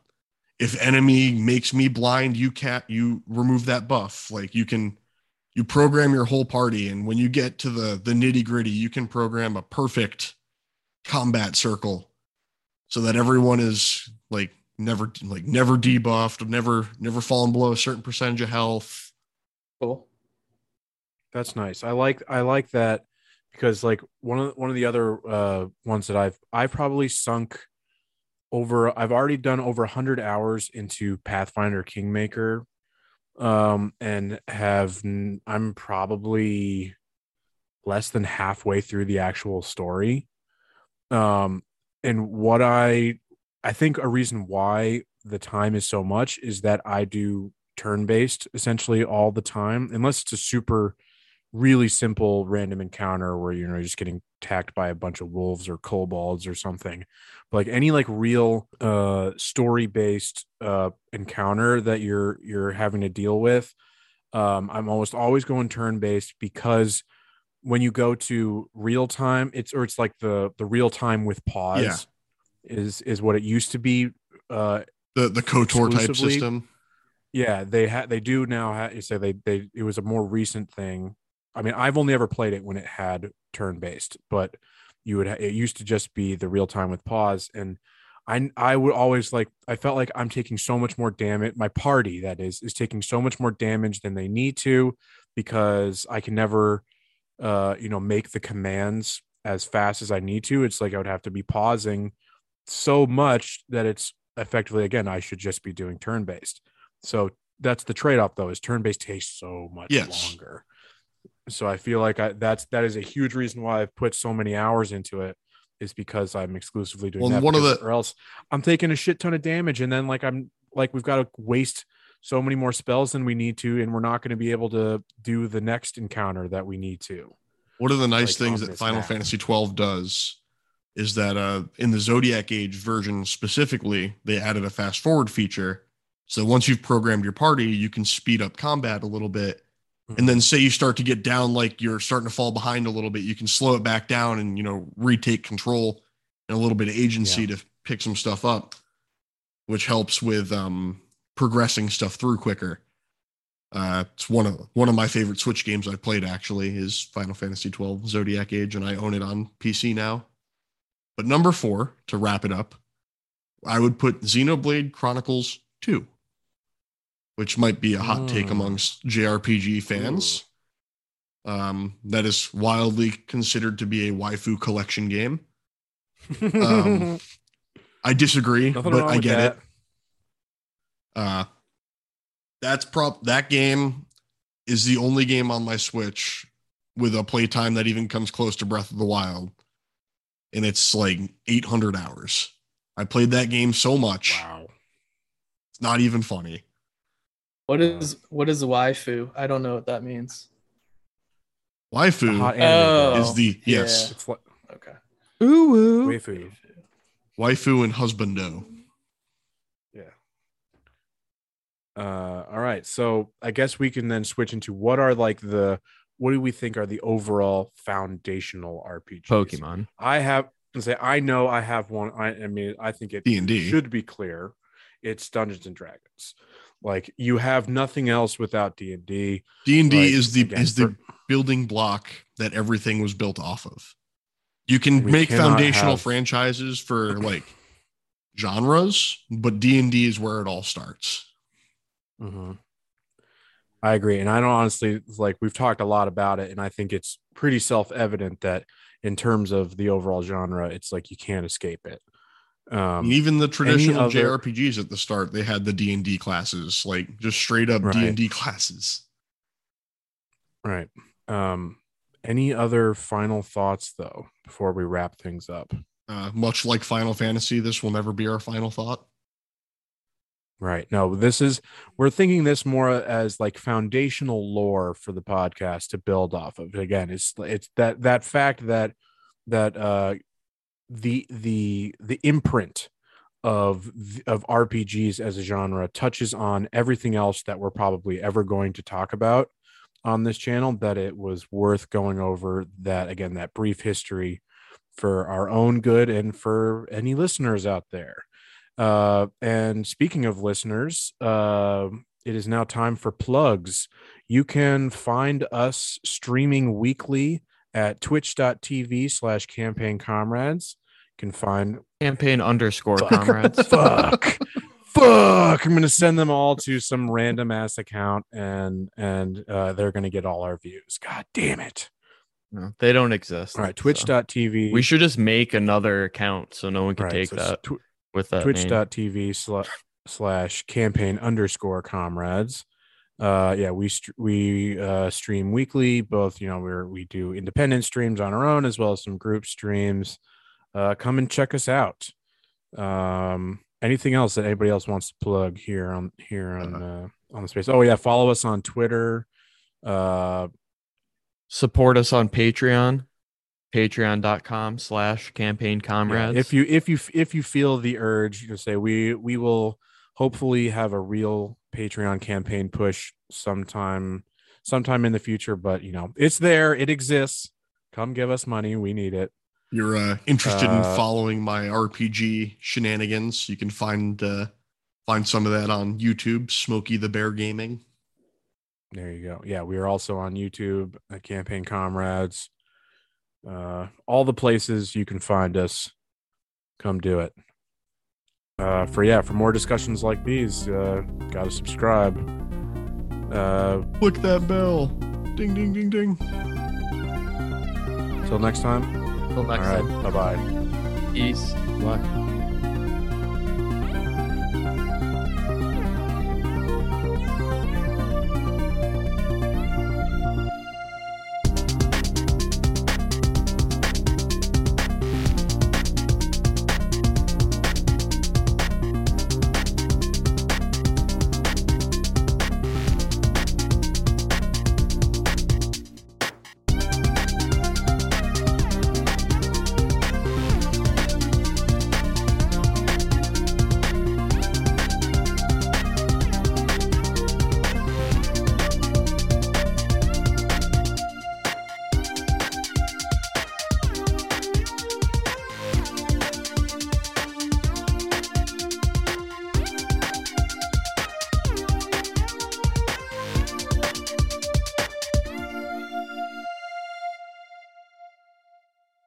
if enemy makes me blind, you can't you remove that buff. Like you can you program your whole party, and when you get to the the nitty gritty, you can program a perfect combat circle so that everyone is like never like never debuffed, never never fallen below a certain percentage of health. Cool. That's nice. I like I like that because like one of one of the other uh ones that I've I've probably sunk over I've already done over 100 hours into Pathfinder Kingmaker um and have I'm probably less than halfway through the actual story Um, and what I I think a reason why the time is so much is that I do turn based essentially all the time, unless it's a super really simple random encounter where you know you're just getting attacked by a bunch of wolves or kobolds or something but like any like real uh story based uh encounter that you're you're having to deal with um i'm almost always going turn based because when you go to real time it's or it's like the the real time with pause Yeah. is is what it used to be uh The the KOTOR type system. yeah they had they do now ha- you say they they it was a more recent thing i mean i've only ever played it when it had turn based but you would it used to just be the real time with pause and i i would always like i felt like i'm taking so much more damage my party that is is taking so much more damage than they need to because i can never uh you know make the commands as fast as i need to. It's like i would have to be pausing so much that it's effectively again i should just be doing turn based so that's the trade-off though is turn-based takes so much Yes. longer so i feel like I, that's that is a huge reason why i've put so many hours into it is because i'm exclusively doing Well, that one of the- or else i'm taking a shit ton of damage and then like i'm like we've got to waste so many more spells than we need to and we're not going to be able to do the next encounter that we need to One of the nice like, things that Final map. Fantasy 12 does is that uh, in the Zodiac Age version specifically, they added a fast forward feature. So once you've programmed your party, you can speed up combat a little bit. And then say you start to get down, like you're starting to fall behind a little bit, you can slow it back down and, you know, retake control and a little bit of agency Yeah. to pick some stuff up, which helps with um, progressing stuff through quicker. Uh, it's one of one of my favorite Switch games I've played. Actually, is Final Fantasy twelve Zodiac Age, and I own it on PC now. But number four, to wrap it up, I would put Xenoblade Chronicles two, which might be a hot take Mm. amongst JRPG fans. Um, that is wildly considered to be a waifu collection game. Um, I disagree, Nothing but I get that. it. Uh, that's prop that game is the only game on my Switch with a playtime that even comes close to Breath of the Wild, and it's like 800 hours. I played that game so much, wow it's not even funny. What is what is waifu? I don't know what that means. Waifu Oh. is the yeah. yes, it's like Okay. Ooh, woo. waifu waifu and husbando. Yeah. Uh, all right. So I guess we can then switch into what are like the what do we think are the overall foundational RPGs? Pokemon. I have and say I know I have one. I, I mean I think it D&D. should be clear. It's Dungeons and Dragons. Like you have nothing else without D and D. D and D is the again, is the for- building block that everything was built off of. You can make foundational have- franchises for like genres, but D and D is where it all starts. Mm-hmm. I agree, and I don't honestly like we've talked a lot about it, and I think it's pretty self evident that in terms of the overall genre, it's like you can't escape it. Um, even the traditional other- JRPGs at the start, they had the D and D classes, like just straight up D and D classes. Right. Um, any other final thoughts though before we wrap things up? Uh, much like Final Fantasy, this will never be our final thought. Right. No, this is we're thinking this more as like foundational lore for the podcast to build off of. Again, it's it's that that fact that that uh the the the imprint of of RPGs as a genre touches on everything else that we're probably ever going to talk about on this channel that it was worth going over that again that brief history for our own good and for any listeners out there. Uh, and speaking of listeners, uh, it is now time for plugs. You can find us streaming weekly at twitch.tv slash campaign comrades. You can find Campaign underscore Fuck. comrades. fuck fuck i'm gonna send them all to some random ass account and and uh they're gonna get all our views god damn it No, they don't exist. all right so. twitch.tv We should just make another account so no one can right, take so that tw- with that. twitch.tv slash slash campaign underscore comrades uh yeah we st- we uh stream weekly both you know we're we do independent streams on our own as well as some group streams uh, come and check us out. Um, anything else that anybody else wants to plug here on here on uh, on the space? Oh yeah, follow us on Twitter. Uh, Support us on Patreon, patreon.com slash campaign yeah, comrades. if you if you if you feel the urge to say we we will hopefully have a real Patreon campaign push sometime sometime in the future, but you know it's there, it exists. Come give us money, we need it. You're uh, interested in Uh, following my RPG shenanigans? You can find uh, find some of that on YouTube. Smokey the Bear Gaming. There you go. Yeah, we are also on YouTube Campaign Comrades. Uh, all the places you can find us. Come do it. Uh, for yeah, for more discussions like these, uh, gotta subscribe. Uh, Click that bell. Ding ding ding ding. till next time. Till next right. time. Bye bye. Peace. What?